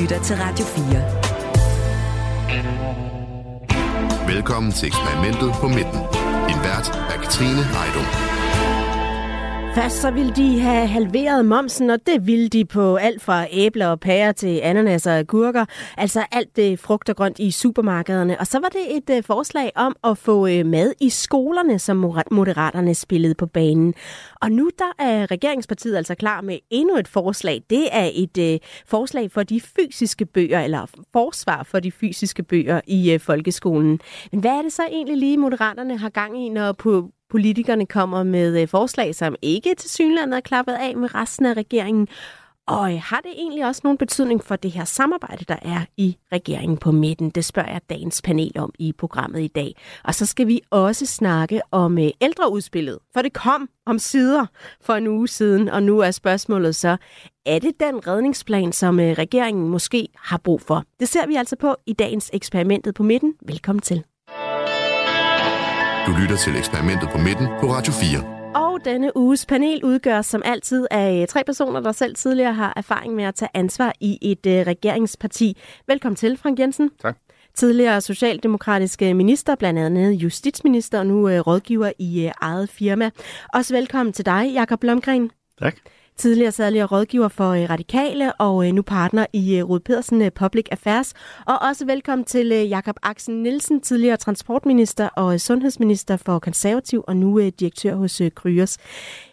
lytter til Radio 4. Velkommen til eksperimentet på midten. En vært er Katrine Heidung. Først så ville de have halveret momsen, og det ville de på alt fra æbler og pærer til ananas og agurker. Altså alt det frugt og grønt i supermarkederne. Og så var det et øh, forslag om at få øh, mad i skolerne, som moderaterne spillede på banen. Og nu der er regeringspartiet altså klar med endnu et forslag. Det er et øh, forslag for de fysiske bøger, eller forsvar for de fysiske bøger i folkeskolen. Men hvad er det så egentlig lige, moderaterne har gang i, når på politikerne kommer med øh, forslag, som ikke til synlandet er klappet af med resten af regeringen. Og øh, har det egentlig også nogen betydning for det her samarbejde, der er i regeringen på midten? Det spørger jeg dagens panel om i programmet i dag. Og så skal vi også snakke om øh, ældreudspillet, for det kom om sider for en uge siden, og nu er spørgsmålet så, er det den redningsplan, som øh, regeringen måske har brug for? Det ser vi altså på i dagens eksperimentet på midten. Velkommen til. Du lytter til eksperimentet på midten på Radio 4. Og denne uges panel udgøres som altid af tre personer, der selv tidligere har erfaring med at tage ansvar i et uh, regeringsparti. Velkommen til, Frank Jensen. Tak. Tidligere socialdemokratiske minister, blandt andet justitsminister og nu uh, rådgiver i uh, eget firma. Også velkommen til dig, Jakob Blomgren. Tak tidligere særlig rådgiver for øh, Radikale og øh, nu partner i øh, Rud Pedersen Public Affairs. Og også velkommen til Jakob Axel Nielsen, tidligere transportminister og sundhedsminister for Konservativ og nu direktør hos Kryos.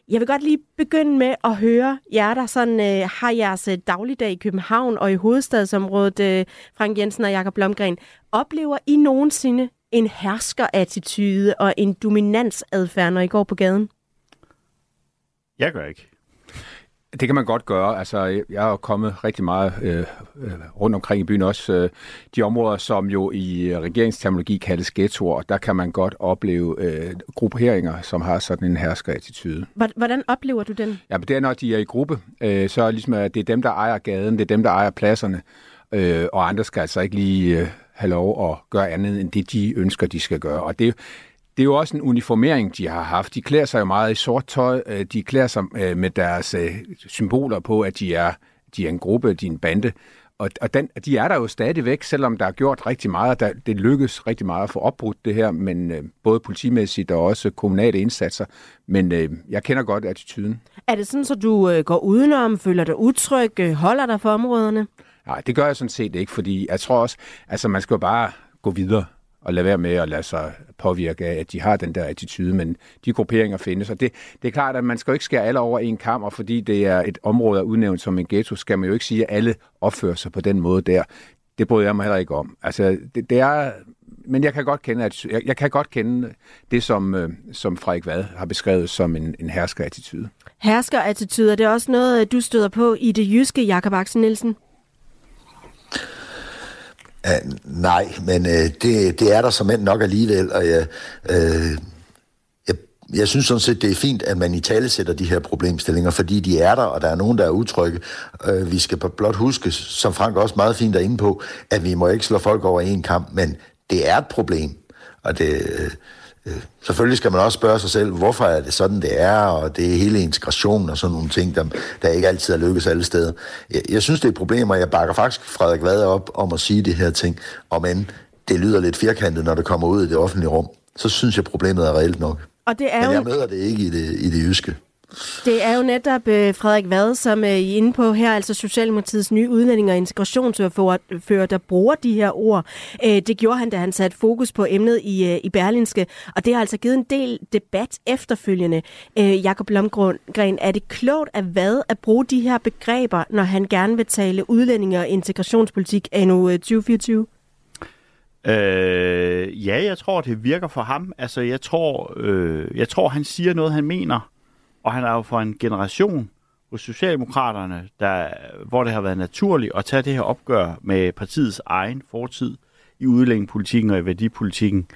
Jeg vil godt lige begynde med at høre jer, der sådan, øh, har jeres dagligdag i København og i hovedstadsområdet, øh, Frank Jensen og Jakob Blomgren. Oplever I nogensinde en herskerattitude og en dominansadfærd, når I går på gaden? Jeg gør ikke. Det kan man godt gøre. Altså, jeg har kommet rigtig meget øh, øh, rundt omkring i byen også. Øh, de områder, som jo i regeringsterminologi kaldes ghettoer, der kan man godt opleve øh, grupperinger, som har sådan en herskerattitude. Hvordan oplever du den? Ja, men det er, når de er i gruppe. Øh, så er ligesom, at det er dem, der ejer gaden, det er dem, der ejer pladserne, øh, og andre skal altså ikke lige... Øh, have lov at gøre andet end det, de ønsker, de skal gøre. Og det, det er jo også en uniformering, de har haft. De klæder sig jo meget i sort tøj. Øh, de klæder sig øh, med deres øh, symboler på, at de er, de er en gruppe, de er en bande. Og, og den, de er der jo stadigvæk, selvom der er gjort rigtig meget. Der, det lykkes rigtig meget at få opbrudt det her, men øh, både politimæssigt og også kommunale indsatser. Men øh, jeg kender godt attituden. Er det sådan, så du øh, går udenom, føler dig utryg, øh, holder dig for områderne? Nej, det gør jeg sådan set ikke, fordi jeg tror også, altså man skal jo bare gå videre og lade være med at lade sig påvirke af, at de har den der attitude, men de grupperinger findes. Og det, det er klart, at man skal jo ikke skære alle over en kamp, og fordi det er et område, der er udnævnt som en ghetto, skal man jo ikke sige, at alle opfører sig på den måde der. Det bryder jeg mig heller ikke om. Altså, det, det er, men jeg kan godt kende, at, jeg, jeg kan godt kende det, som, øh, som Frederik Vad har beskrevet som en, en herskerattitude. Herskerattitude, er det også noget, du støder på i det jyske, Jakob Axel Nielsen? Uh, nej, men uh, det, det er der som end nok alligevel, og jeg, uh, jeg, jeg synes sådan set, det er fint, at man i tale sætter de her problemstillinger, fordi de er der, og der er nogen, der er utrygge. Uh, vi skal blot huske, som Frank også meget fint er inde på, at vi må ikke slå folk over en kamp, men det er et problem, og det... Uh, Øh, selvfølgelig skal man også spørge sig selv, hvorfor er det sådan, det er, og det er hele integration og sådan nogle ting, der, der ikke altid er lykkes alle steder. Jeg, jeg synes, det er et problem, og jeg bakker faktisk Frederik Vad op om at sige det her ting, om end det lyder lidt firkantet, når det kommer ud i det offentlige rum. Så synes jeg, problemet er reelt nok. Og det er Men jeg møder det ikke i det, i det jyske. Det er jo netop øh, Frederik Vad, som øh, I er inde på her, altså Socialdemokratiets nye udlænding- og integrationsfører, der bruger de her ord. Uh, det gjorde han, da han satte fokus på emnet i, øh, i Berlinske, og det har altså givet en del debat efterfølgende. Øh, Jakob Lomgren, er det klogt af Vad at bruge de her begreber, når han gerne vil tale udlændinge- og integrationspolitik anno øh, 2024? Øh, ja, jeg tror, det virker for ham. Altså, jeg tror, øh, jeg tror, han siger noget, han mener og han er jo for en generation hos Socialdemokraterne, der, hvor det har været naturligt at tage det her opgør med partiets egen fortid i udlændingepolitikken og i værdipolitikken.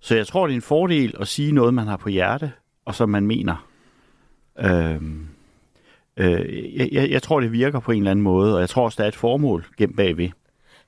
Så jeg tror, det er en fordel at sige noget, man har på hjerte, og som man mener. Øhm, øh, jeg, jeg tror, det virker på en eller anden måde, og jeg tror også, der er et formål gemt bagved.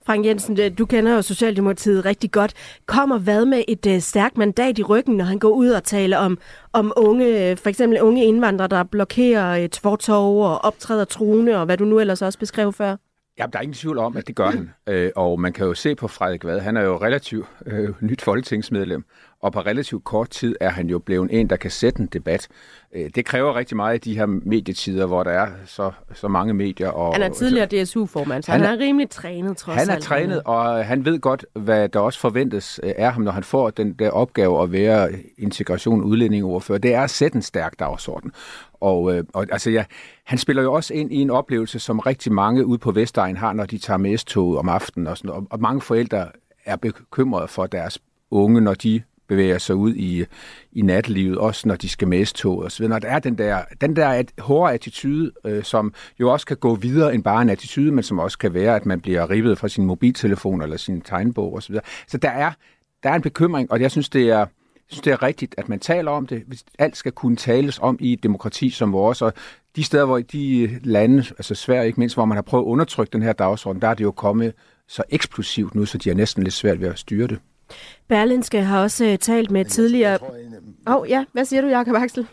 Frank Jensen, øh, du kender jo Socialdemokratiet rigtig godt. Kommer hvad med et øh, stærkt mandat i ryggen, når han går ud og taler om, om unge, øh, for eksempel unge indvandrere, der blokerer et fortov og optræder truende, og hvad du nu ellers også beskrev før? Ja, der er ingen tvivl om, at det gør han. Øh, og man kan jo se på Frederik Vad, han er jo relativt øh, nyt folketingsmedlem, og på relativt kort tid er han jo blevet en, der kan sætte en debat. Øh, det kræver rigtig meget i de her medietider, hvor der er så, så mange medier. Og, han er tidligere DSU-formand, så han, han er, er rimelig trænet trods Han er alt. trænet, og han ved godt, hvad der også forventes øh, af ham, når han får den der opgave at være integration udlændingeordfører. Det er at sætte en stærk dagsorden. Og, øh, og altså, ja, han spiller jo også ind i en oplevelse, som rigtig mange ude på Vestegn har, når de tager med S-tog om aftenen. Og, sådan, og, og mange forældre er bekymrede for deres unge, når de bevæger sig ud i, i nattelivet, også når de skal med S-tog osv. Når der er den der, den der hårde attitude, øh, som jo også kan gå videre end bare en attitude, men som også kan være, at man bliver ribbet fra sin mobiltelefon eller sin tegnbog osv. Så, videre. så der er, der er en bekymring, og jeg synes, det er, jeg synes, det er rigtigt, at man taler om det. Hvis alt skal kunne tales om i et demokrati som vores, og de steder, hvor de lande, altså Sverige ikke mindst, hvor man har prøvet at undertrykke den her dagsorden, der er det jo kommet så eksplosivt nu, så de er næsten lidt svært ved at styre det. Berlinske har også uh, talt med tidligere... Åh, oh, ja. Hvad siger du, Jakob Axel?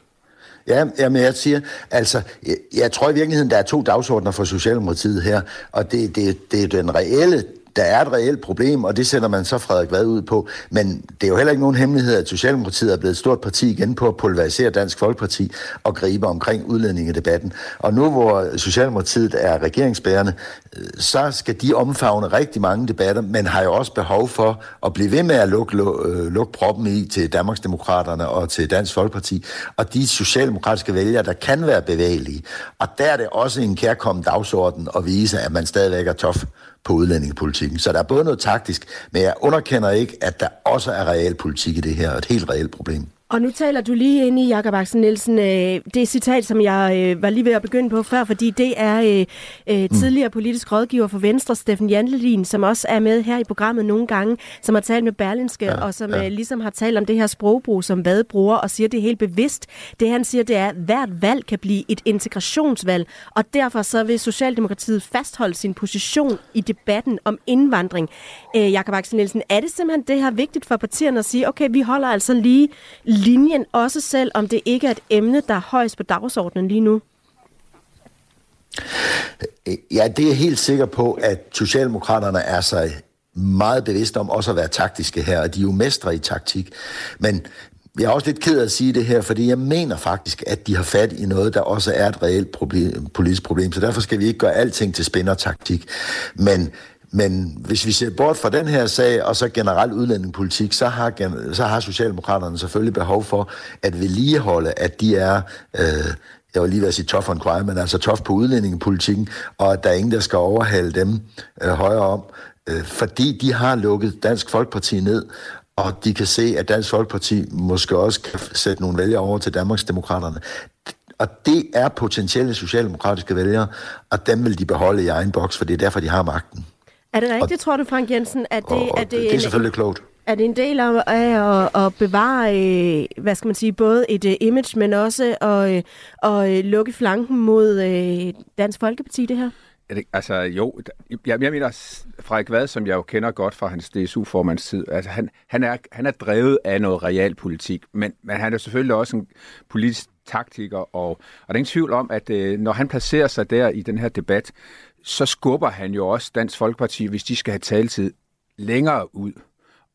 Ja, jamen jeg siger, altså, jeg, jeg tror i virkeligheden, der er to dagsordner for Socialdemokratiet her, og det, det, det er den reelle der er et reelt problem, og det sender man så Frederik Vad ud på. Men det er jo heller ikke nogen hemmelighed, at Socialdemokratiet er blevet et stort parti igen på at pulverisere Dansk Folkeparti og gribe omkring udlændingedebatten. Og nu hvor Socialdemokratiet er regeringsbærende, øh, så skal de omfavne rigtig mange debatter, men har jo også behov for at blive ved med at lukke, øh, lukke proppen i til Danmarksdemokraterne og til Dansk Folkeparti, og de socialdemokratiske vælgere, der kan være bevægelige. Og der er det også en kærkommen dagsorden at vise, at man stadigvæk er tof på udlændingepolitikken. Så der er både noget taktisk, men jeg underkender ikke, at der også er realpolitik i det her, og et helt reelt problem. Og nu taler du lige ind i, Jakob Axel Nielsen, øh, det citat, som jeg øh, var lige ved at begynde på før, fordi det er øh, mm. tidligere politisk rådgiver for Venstre, Steffen Jantelin, som også er med her i programmet nogle gange, som har talt med Berlinske, ja, og som ja. ligesom har talt om det her sprogbrug, som hvad bruger, og siger det helt bevidst. Det han siger, det er, at hvert valg kan blive et integrationsvalg, og derfor så vil Socialdemokratiet fastholde sin position i debatten om indvandring. Jakob Axel Nielsen, er det simpelthen det her vigtigt for partierne at sige, okay, vi holder altså lige linjen, også selv om det ikke er et emne, der er højst på dagsordenen lige nu? Ja, det er jeg helt sikker på, at Socialdemokraterne er sig meget bevidste om også at være taktiske her, og de er jo mestre i taktik. Men jeg er også lidt ked af at sige det her, fordi jeg mener faktisk, at de har fat i noget, der også er et reelt problem, politisk problem, så derfor skal vi ikke gøre alting til spændertaktik. Men men hvis vi ser bort fra den her sag, og så generelt udlændingepolitik, så har, så har Socialdemokraterne selvfølgelig behov for at vedligeholde, at de er... Øh, jeg vil lige ved at sige tough on crime, men altså tough på udlændingepolitikken, og at der er ingen, der skal overhale dem øh, højere om, øh, fordi de har lukket Dansk Folkeparti ned, og de kan se, at Dansk Folkeparti måske også kan sætte nogle vælgere over til Danmarksdemokraterne. Og det er potentielle socialdemokratiske vælgere, og dem vil de beholde i egen boks, for det er derfor, de har magten. Er det rigtigt, og, tror du, Frank Jensen? At det, og, at det, det er selvfølgelig klogt. Er det en del af, af at, at bevare, øh, hvad skal man sige, både et uh, image, men også at, at uh, lukke flanken mod Dansk Folkeparti, det her? Altså jo, jeg, jeg mener, Frederik Vad, som jeg jo kender godt fra hans DSU-formandstid, altså han, han, er, han er drevet af noget realpolitik, men, men han er selvfølgelig også en politisk taktiker, og, og der er ingen tvivl om, at øh, når han placerer sig der i den her debat, så skubber han jo også Dansk Folkeparti, hvis de skal have taletid, længere ud.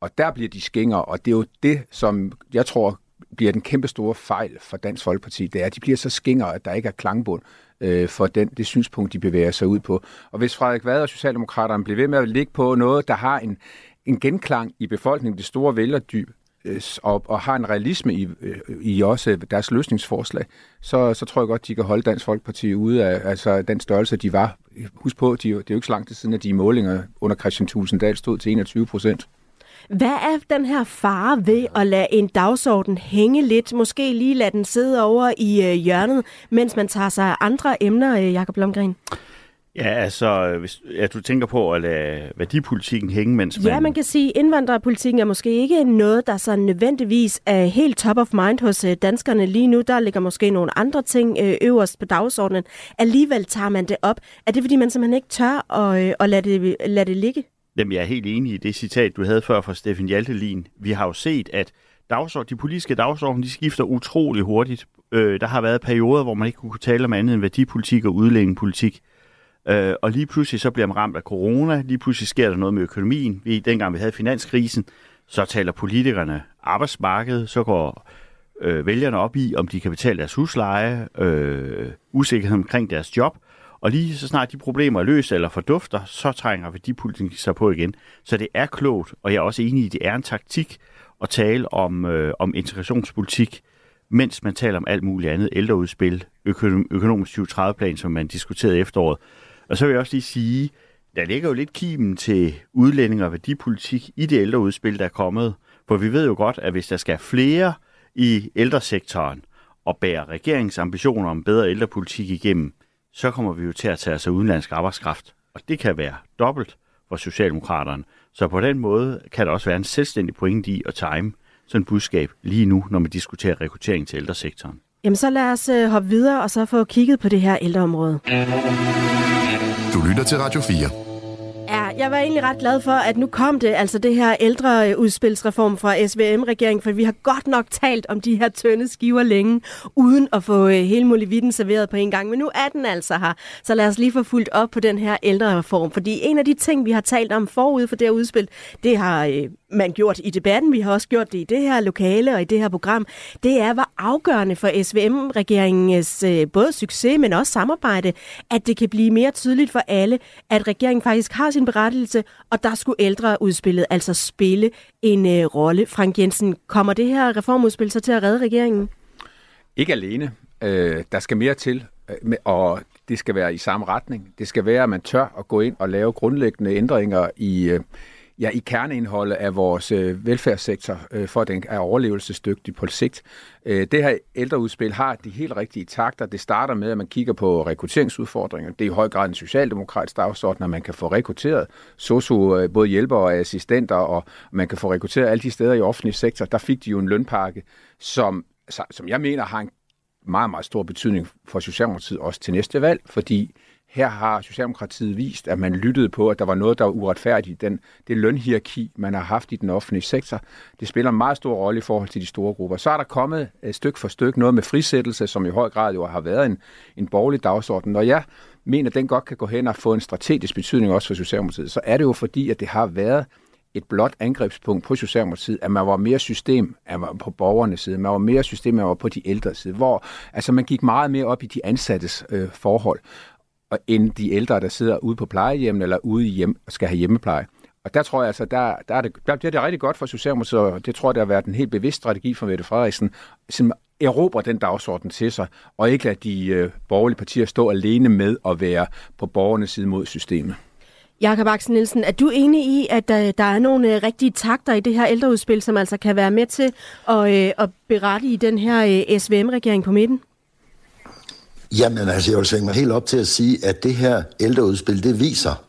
Og der bliver de skinger, og det er jo det, som jeg tror bliver den kæmpe store fejl for Dansk Folkeparti, det er, at de bliver så skinger, at der ikke er klangbund øh, for den, det synspunkt, de bevæger sig ud på. Og hvis Frederik Vad og Socialdemokraterne bliver ved med at ligge på noget, der har en, en genklang i befolkningen, det store vælgerdyb, Øh, og, og har en realisme i, øh, i også deres løsningsforslag, så, så tror jeg godt, de kan holde Dansk Folkeparti ude af altså, den størrelse, de var. Husk på, de, det er jo ikke så lang tid siden, at de målinger under Christian Tulsendal stod til 21 procent. Hvad er den her fare ved at lade en dagsorden hænge lidt? Måske lige lade den sidde over i øh, hjørnet, mens man tager sig af andre emner, øh, Jakob Blomgren? Ja, altså, hvis ja, du tænker på at lade værdipolitikken hænge, mens man... Ja, man kan sige, at indvandrerpolitikken er måske ikke noget, der så nødvendigvis er helt top of mind hos øh, danskerne lige nu. Der ligger måske nogle andre ting øh, øverst på dagsordenen. Alligevel tager man det op. Er det, fordi man simpelthen ikke tør at, øh, at lade, det, lade det ligge? Jamen, jeg er helt enig i det citat, du havde før fra Steffen Hjaltelin. Vi har jo set, at dagsorden, de politiske dagsordner, de skifter utrolig hurtigt. Øh, der har været perioder, hvor man ikke kunne tale om andet end værdipolitik og udlændingepolitik. Øh, og lige pludselig så bliver man ramt af corona, lige pludselig sker der noget med økonomien. Vi, dengang vi havde finanskrisen, så taler politikerne arbejdsmarkedet, så går øh, vælgerne op i, om de kan betale deres husleje, øh, usikkerhed omkring deres job, og lige så snart de problemer er løst eller fordufter, så trænger værdipolitik sig på igen. Så det er klogt, og jeg er også enig i, at det er en taktik at tale om, øh, om integrationspolitik, mens man taler om alt muligt andet, ældreudspil, økonom, økonomisk 2030-plan, som man diskuterede efteråret. Og så vil jeg også lige sige, der ligger jo lidt kimen til udlænding og værdipolitik i det ældreudspil, der er kommet. For vi ved jo godt, at hvis der skal flere i ældresektoren og bære regeringsambitioner om bedre ældrepolitik igennem, så kommer vi jo til at tage os af udenlandsk arbejdskraft. Og det kan være dobbelt for Socialdemokraterne. Så på den måde kan der også være en selvstændig pointe i at time sådan et budskab lige nu, når man diskuterer rekruttering til ældresektoren. Jamen så lad os uh, hoppe videre og så få kigget på det her ældreområde. Du lytter til Radio 4. Ja, jeg var egentlig ret glad for, at nu kom det, altså det her ældre udspilsreform fra SVM-regeringen, for vi har godt nok talt om de her tynde skiver længe, uden at få øh, hele muligheden serveret på en gang. Men nu er den altså her, så lad os lige få fuldt op på den her ældrereform. Fordi en af de ting, vi har talt om forud for det her udspil, det har øh, man gjort i debatten, vi har også gjort det i det her lokale og i det her program, det er, hvor afgørende for SVM-regeringens øh, både succes, men også samarbejde, at det kan blive mere tydeligt for alle, at regeringen faktisk har sin berettigelse, og der skulle ældre udspillet altså spille en øh, rolle. Frank Jensen, kommer det her reformudspil så til at redde regeringen? Ikke alene. Øh, der skal mere til, øh, og det skal være i samme retning. Det skal være, at man tør at gå ind og lave grundlæggende ændringer i, øh, ja, i kerneindholdet af vores øh, velfærdssektor, øh, for at den er overlevelsesdygtig på sigt. Øh, det her ældreudspil har de helt rigtige takter. Det starter med, at man kigger på rekrutteringsudfordringer. Det er i høj grad en socialdemokratisk dagsorden, at man kan få rekrutteret socio, øh, både hjælpere og assistenter, og man kan få rekrutteret alle de steder i offentlig sektor. Der fik de jo en lønpakke, som, som jeg mener har en meget, meget stor betydning for Socialdemokratiet også til næste valg, fordi her har Socialdemokratiet vist, at man lyttede på, at der var noget, der var uretfærdigt. Den, det lønhierarki, man har haft i den offentlige sektor, det spiller en meget stor rolle i forhold til de store grupper. Så er der kommet øh, et stykke for stykke noget med frisættelse, som i høj grad jo har været en, en borgerlig dagsorden. Og jeg mener, at den godt kan gå hen og få en strategisk betydning også for Socialdemokratiet, så er det jo fordi, at det har været et blot angrebspunkt på Socialdemokratiet, at man var mere system at man var på borgernes side, man var mere system, at man var på de ældre side, hvor altså, man gik meget mere op i de ansattes øh, forhold end de ældre, der sidder ude på plejehjem eller ude i hjem skal have hjemmepleje. Og der tror jeg altså, der, der, er det, der bliver det rigtig godt for Socialdemokratiet, og det tror jeg, der har været en helt bevidst strategi for Mette Frederiksen, som erobrer den dagsorden til sig, og ikke lade de øh, borgerlige partier stå alene med at være på borgernes side mod systemet. Jakob Axel Nielsen, er du enig i, at der, der er nogle øh, rigtige takter i det her ældreudspil, som altså kan være med til at, øh, at berette i den her øh, SVM-regering på midten? Jamen altså, jeg vil svinge mig helt op til at sige, at det her ældreudspil, det viser,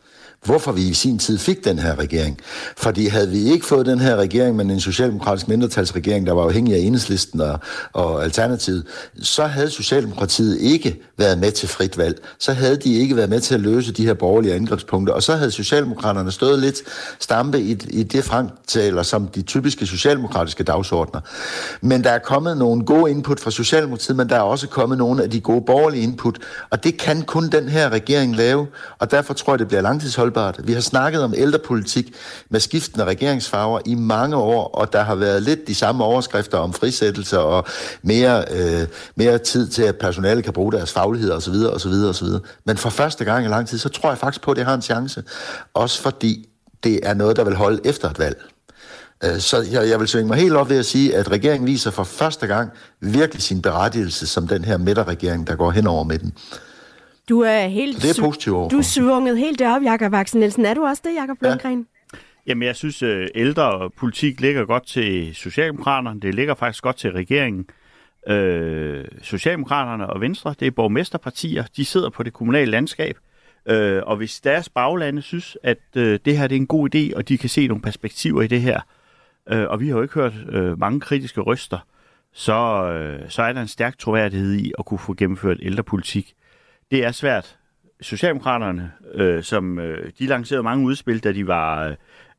hvorfor vi i sin tid fik den her regering. Fordi havde vi ikke fået den her regering, men en socialdemokratisk mindretalsregering, der var afhængig af enhedslisten og, og alternativet, så havde Socialdemokratiet ikke været med til frit valg. Så havde de ikke været med til at løse de her borgerlige angrebspunkter. Og så havde Socialdemokraterne stået lidt stampe i, i det fremtaler som de typiske socialdemokratiske dagsordner. Men der er kommet nogle gode input fra Socialdemokratiet, men der er også kommet nogle af de gode borgerlige input. Og det kan kun den her regering lave. Og derfor tror jeg, det bliver langtidsholdbart holdbart. Vi har snakket om ældrepolitik med skiftende regeringsfarver i mange år, og der har været lidt de samme overskrifter om frisættelser og mere, øh, mere tid til, at personale kan bruge deres faglighed osv. osv. osv. Men for første gang i lang tid, så tror jeg faktisk på, at det har en chance. Også fordi det er noget, der vil holde efter et valg. Øh, så jeg, jeg vil svinge mig helt op ved at sige, at regeringen viser for første gang virkelig sin berettigelse som den her midterregering, der går hen over midten. Du er helt... det er positivt. Du er svunget helt derop, Jakob Vaxen Nielsen. Er du også det, Jakob Lundgren? Ja. Jamen, jeg synes, at øh, ældre politik ligger godt til Socialdemokraterne. Det ligger faktisk godt til regeringen. Øh, Socialdemokraterne og Venstre, det er borgmesterpartier. De sidder på det kommunale landskab. Øh, og hvis deres baglande synes, at øh, det her det er en god idé, og de kan se nogle perspektiver i det her, øh, og vi har jo ikke hørt øh, mange kritiske røster, så, øh, så er der en stærk troværdighed i at kunne få gennemført ældrepolitik. Det er svært. Socialdemokraterne, øh, som øh, de lancerede mange udspil, da de var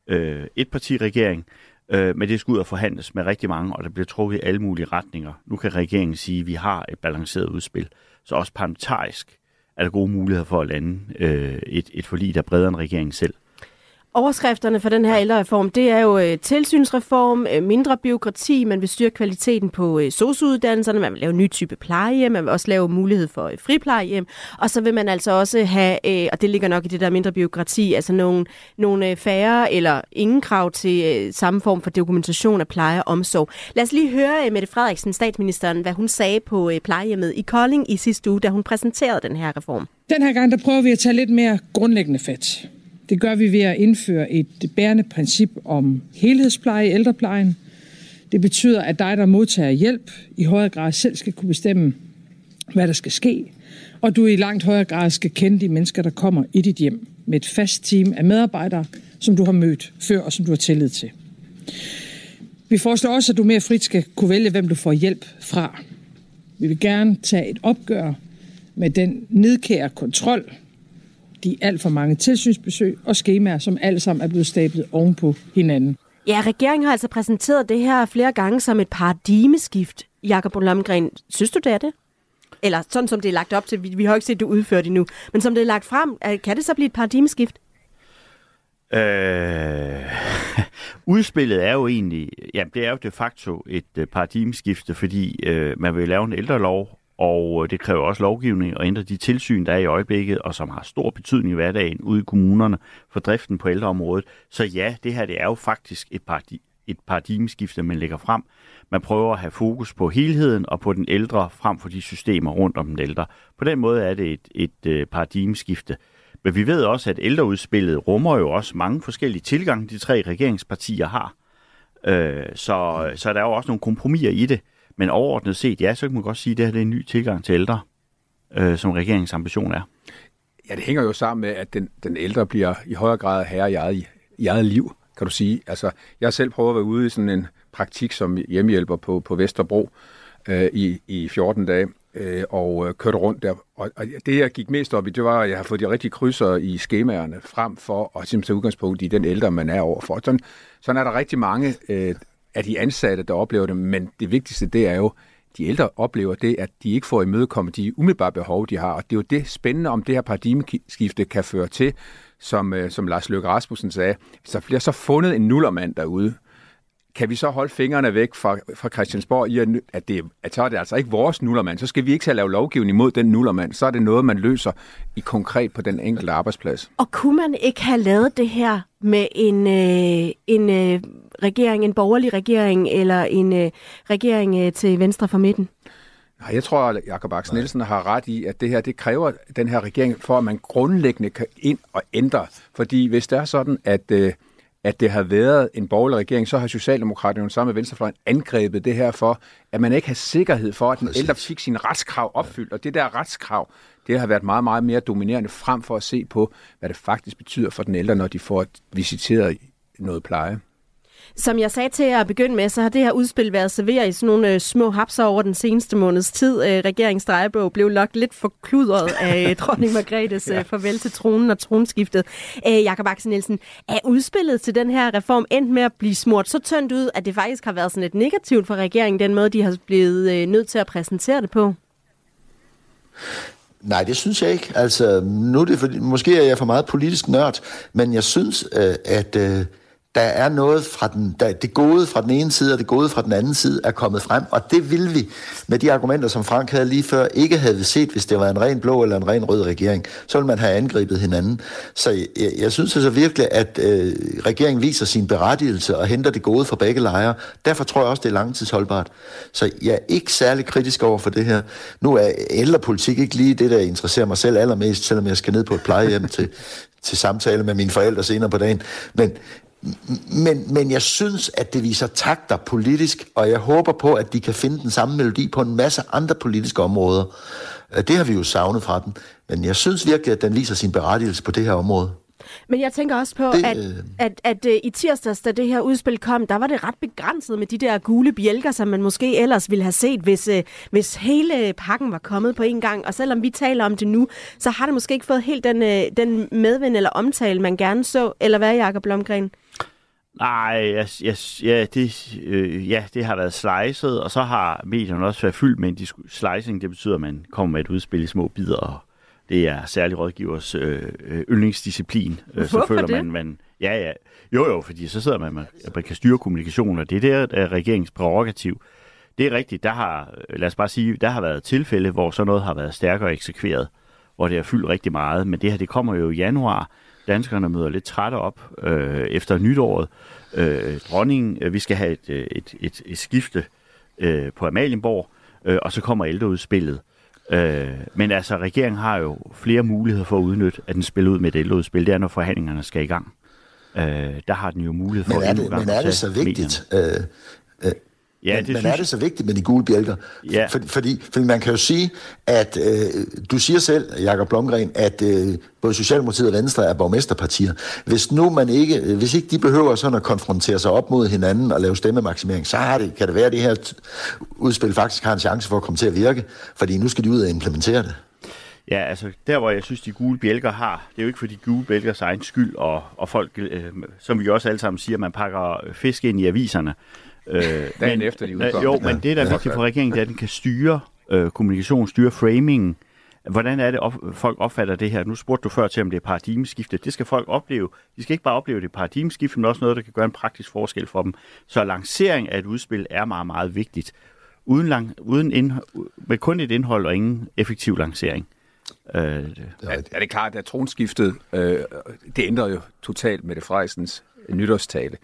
øh, et parti-regering, øh, men det skulle ud og forhandles med rigtig mange, og der bliver trukket i alle mulige retninger. Nu kan regeringen sige, at vi har et balanceret udspil. Så også parlamentarisk er der gode muligheder for at lande øh, et, et forlig, der er bredere end regeringen selv. Overskrifterne for den her ældrereform, det er jo øh, tilsynsreform, øh, mindre byråkrati, man vil styrke kvaliteten på øh, sociouddannelserne, man vil lave en ny type plejehjem, man vil også lave mulighed for friplejehjem, og så vil man altså også have, og det ligger nok i det der mindre byråkrati, altså nogle, nogle færre eller ingen krav til samme form for dokumentation af pleje og omsorg. Lad os lige høre Mette Frederiksen, statsministeren, hvad hun sagde på plejehjemmet i Kolding i sidste uge, da hun præsenterede den her reform. Den her gang, der prøver vi at tage lidt mere grundlæggende fat. Det gør vi ved at indføre et bærende princip om helhedspleje i ældreplejen. Det betyder, at dig, der modtager hjælp, i højere grad selv skal kunne bestemme, hvad der skal ske, og du i langt højere grad skal kende de mennesker, der kommer i dit hjem med et fast team af medarbejdere, som du har mødt før og som du har tillid til. Vi foreslår også, at du mere frit skal kunne vælge, hvem du får hjælp fra. Vi vil gerne tage et opgør med den nedkære kontrol, de alt for mange tilsynsbesøg og skemaer, som alle sammen er blevet stablet ovenpå hinanden. Ja, regeringen har altså præsenteret det her flere gange som et paradigmeskift. Jakob Lomgren, synes du det er det? Eller sådan som det er lagt op til, vi, vi har ikke set det udført endnu, men som det er lagt frem, kan det så blive et paradigmeskift? Øh, udspillet er jo egentlig, ja, det er jo de facto et uh, paradigmeskifte, fordi øh, man vil lave en ældrelov, og øh, det kræver også lovgivning og ændre de tilsyn, der er i øjeblikket, og som har stor betydning i hverdagen ude i kommunerne for driften på ældreområdet. Så ja, det her det er jo faktisk et, paradig- et paradigmeskifte, man lægger frem. Man prøver at have fokus på helheden og på den ældre frem for de systemer rundt om den ældre. På den måde er det et, et øh, paradigmeskifte. Men vi ved også, at ældreudspillet rummer jo også mange forskellige tilgange, de tre regeringspartier har. Øh, så, så der er jo også nogle kompromiser i det. Men overordnet set, ja, så kan man godt sige, at det her det er en ny tilgang til ældre, øh, som regeringens ambition er. Ja, det hænger jo sammen med, at den, den ældre bliver i højere grad herre i eget, i eget liv, kan du sige. Altså, jeg selv prøver at være ude i sådan en praktik som hjemmehjælper på, på Vesterbro øh, i, i 14 dage, øh, og øh, kørte rundt der. Og, og det, jeg gik mest op i, det var, at jeg har fået de rigtige krydser i skemaerne, frem for at simpelthen tage udgangspunkt i den ældre, man er overfor. Sådan, sådan er der rigtig mange øh, af de ansatte, der oplever det, men det vigtigste, det er jo, de ældre oplever det, at de ikke får imødekommet de umiddelbare behov, de har. Og det er jo det spændende, om det her paradigmeskifte kan føre til, som, øh, som Lars Løkke Rasmussen sagde, hvis der bliver så fundet en nullermand derude, kan vi så holde fingrene væk fra, fra Christiansborg i, at, det, at så er det altså ikke vores nullermand. Så skal vi ikke til at lave lovgivning mod den nullermand. Så er det noget, man løser i konkret på den enkelte arbejdsplads. Og kunne man ikke have lavet det her med en, øh, en øh, regering, en borgerlig regering, eller en øh, regering øh, til venstre for midten? Nej, jeg tror, at Jakob Aks Nielsen har ret i, at det her det kræver den her regering, for at man grundlæggende kan ind og ændre. Fordi hvis det er sådan, at, øh, at det har været en borgerlig regering, så har Socialdemokraterne sammen med Venstrefløjen angrebet det her for, at man ikke har sikkerhed for, at den ældre fik sin retskrav opfyldt. Og det der retskrav, det har været meget, meget mere dominerende frem for at se på, hvad det faktisk betyder for den ældre, når de får visiteret noget pleje. Som jeg sagde til at begynde med, så har det her udspil været serveret i sådan nogle øh, små hapser over den seneste måneds tid. Øh, regeringens drejebog blev lagt lidt forkludret af dronning Margrethes ja. øh, farvel til tronen og tronskiftet. Øh, Jakob Axel Nielsen, er udspillet til den her reform endt med at blive smurt så tyndt ud, at det faktisk har været sådan et negativt for regeringen, den måde, de har blevet øh, nødt til at præsentere det på? Nej, det synes jeg ikke. Altså, nu er det for, måske er jeg for meget politisk nørd, men jeg synes, øh, at øh, der er noget fra den, der, det gode fra den ene side og det gode fra den anden side er kommet frem, og det vil vi med de argumenter, som Frank havde lige før, ikke havde set, hvis det var en ren blå eller en ren rød regering. Så ville man have angrebet hinanden. Så jeg, jeg synes altså virkelig, at øh, regeringen viser sin berettigelse og henter det gode fra begge lejre. Derfor tror jeg også, det er langtidsholdbart. Så jeg er ikke særlig kritisk over for det her. Nu er ældrepolitik ikke lige det, der interesserer mig selv allermest, selvom jeg skal ned på et plejehjem til, til samtale med mine forældre senere på dagen. Men, men, men jeg synes, at det viser takter politisk, og jeg håber på, at de kan finde den samme melodi på en masse andre politiske områder. Øh, det har vi jo savnet fra den, men jeg synes virkelig, at den viser sin berettigelse på det her område. Men jeg tænker også på, det, at, at, at, at øh, i tirsdags, da det her udspil kom, der var det ret begrænset med de der gule bjælker, som man måske ellers ville have set, hvis, øh, hvis hele pakken var kommet på en gang. Og selvom vi taler om det nu, så har det måske ikke fået helt den, den medvind eller omtale, man gerne så. Eller hvad, Jacob Blomgren? Nej, yes, yes, ja, det, øh, ja, det har været slicet, og så har medierne også været fyldt med en slicing. Det betyder, at man kommer med et udspil i små bidder og det er særlig rådgivers øh, yndlingsdisciplin. Hvorfor så føler det? man, man Ja, ja. Jo, jo, fordi så sidder man, man, man kan styre kommunikationen, og det er der er regeringens prerogativ. Det er rigtigt, der har, lad os bare sige, der har været tilfælde, hvor sådan noget har været stærkere eksekveret, hvor det har fyldt rigtig meget, men det her, det kommer jo i januar. Danskerne møder lidt trætte op øh, efter nytåret. Øh, dronningen, øh, vi skal have et, øh, et, et, et skifte øh, på Amalienborg, øh, og så kommer ældreudspillet. Øh, men altså, regeringen har jo flere muligheder for at udnytte, at den spiller ud med et ældreudspil. Det er, når forhandlingerne skal i gang. Øh, der har den jo mulighed for men er det, Men er det så vigtigt? Øh, øh, Ja, men, det men er det så vigtigt med de gule bjælker? Ja. For, fordi, fordi man kan jo sige, at øh, du siger selv, Jakob Blomgren, at øh, både Socialdemokratiet og Venstre er borgmesterpartier. Hvis nu man ikke, hvis ikke de behøver sådan at konfrontere sig op mod hinanden og lave stemmemaksimering, så har det, kan det være, at det her udspil faktisk har en chance for at komme til at virke, fordi nu skal de ud og implementere det. Ja, altså der hvor jeg synes, de gule bjælker har, det er jo ikke for de gule bjælkers egen skyld, og, og folk, øh, som vi også alle sammen siger, man pakker fisk ind i aviserne. Øh, Dagen men, efter de udkommer. Jo, men det der er vigtigt for regeringen, det er, at den kan styre øh, kommunikation, styre framingen. Hvordan er det, op, folk opfatter det her? Nu spurgte du før til, om det er paradigmeskifte. Det skal folk opleve. De skal ikke bare opleve det paradigmeskifte, men også noget, der kan gøre en praktisk forskel for dem. Så lancering af et udspil er meget, meget vigtigt. Uden, lang, uden indhold, med kun et indhold og ingen effektiv lancering. Øh, er, er det klart, at tronskiftet, øh, det ændrer jo totalt med det Freisens nytårstale.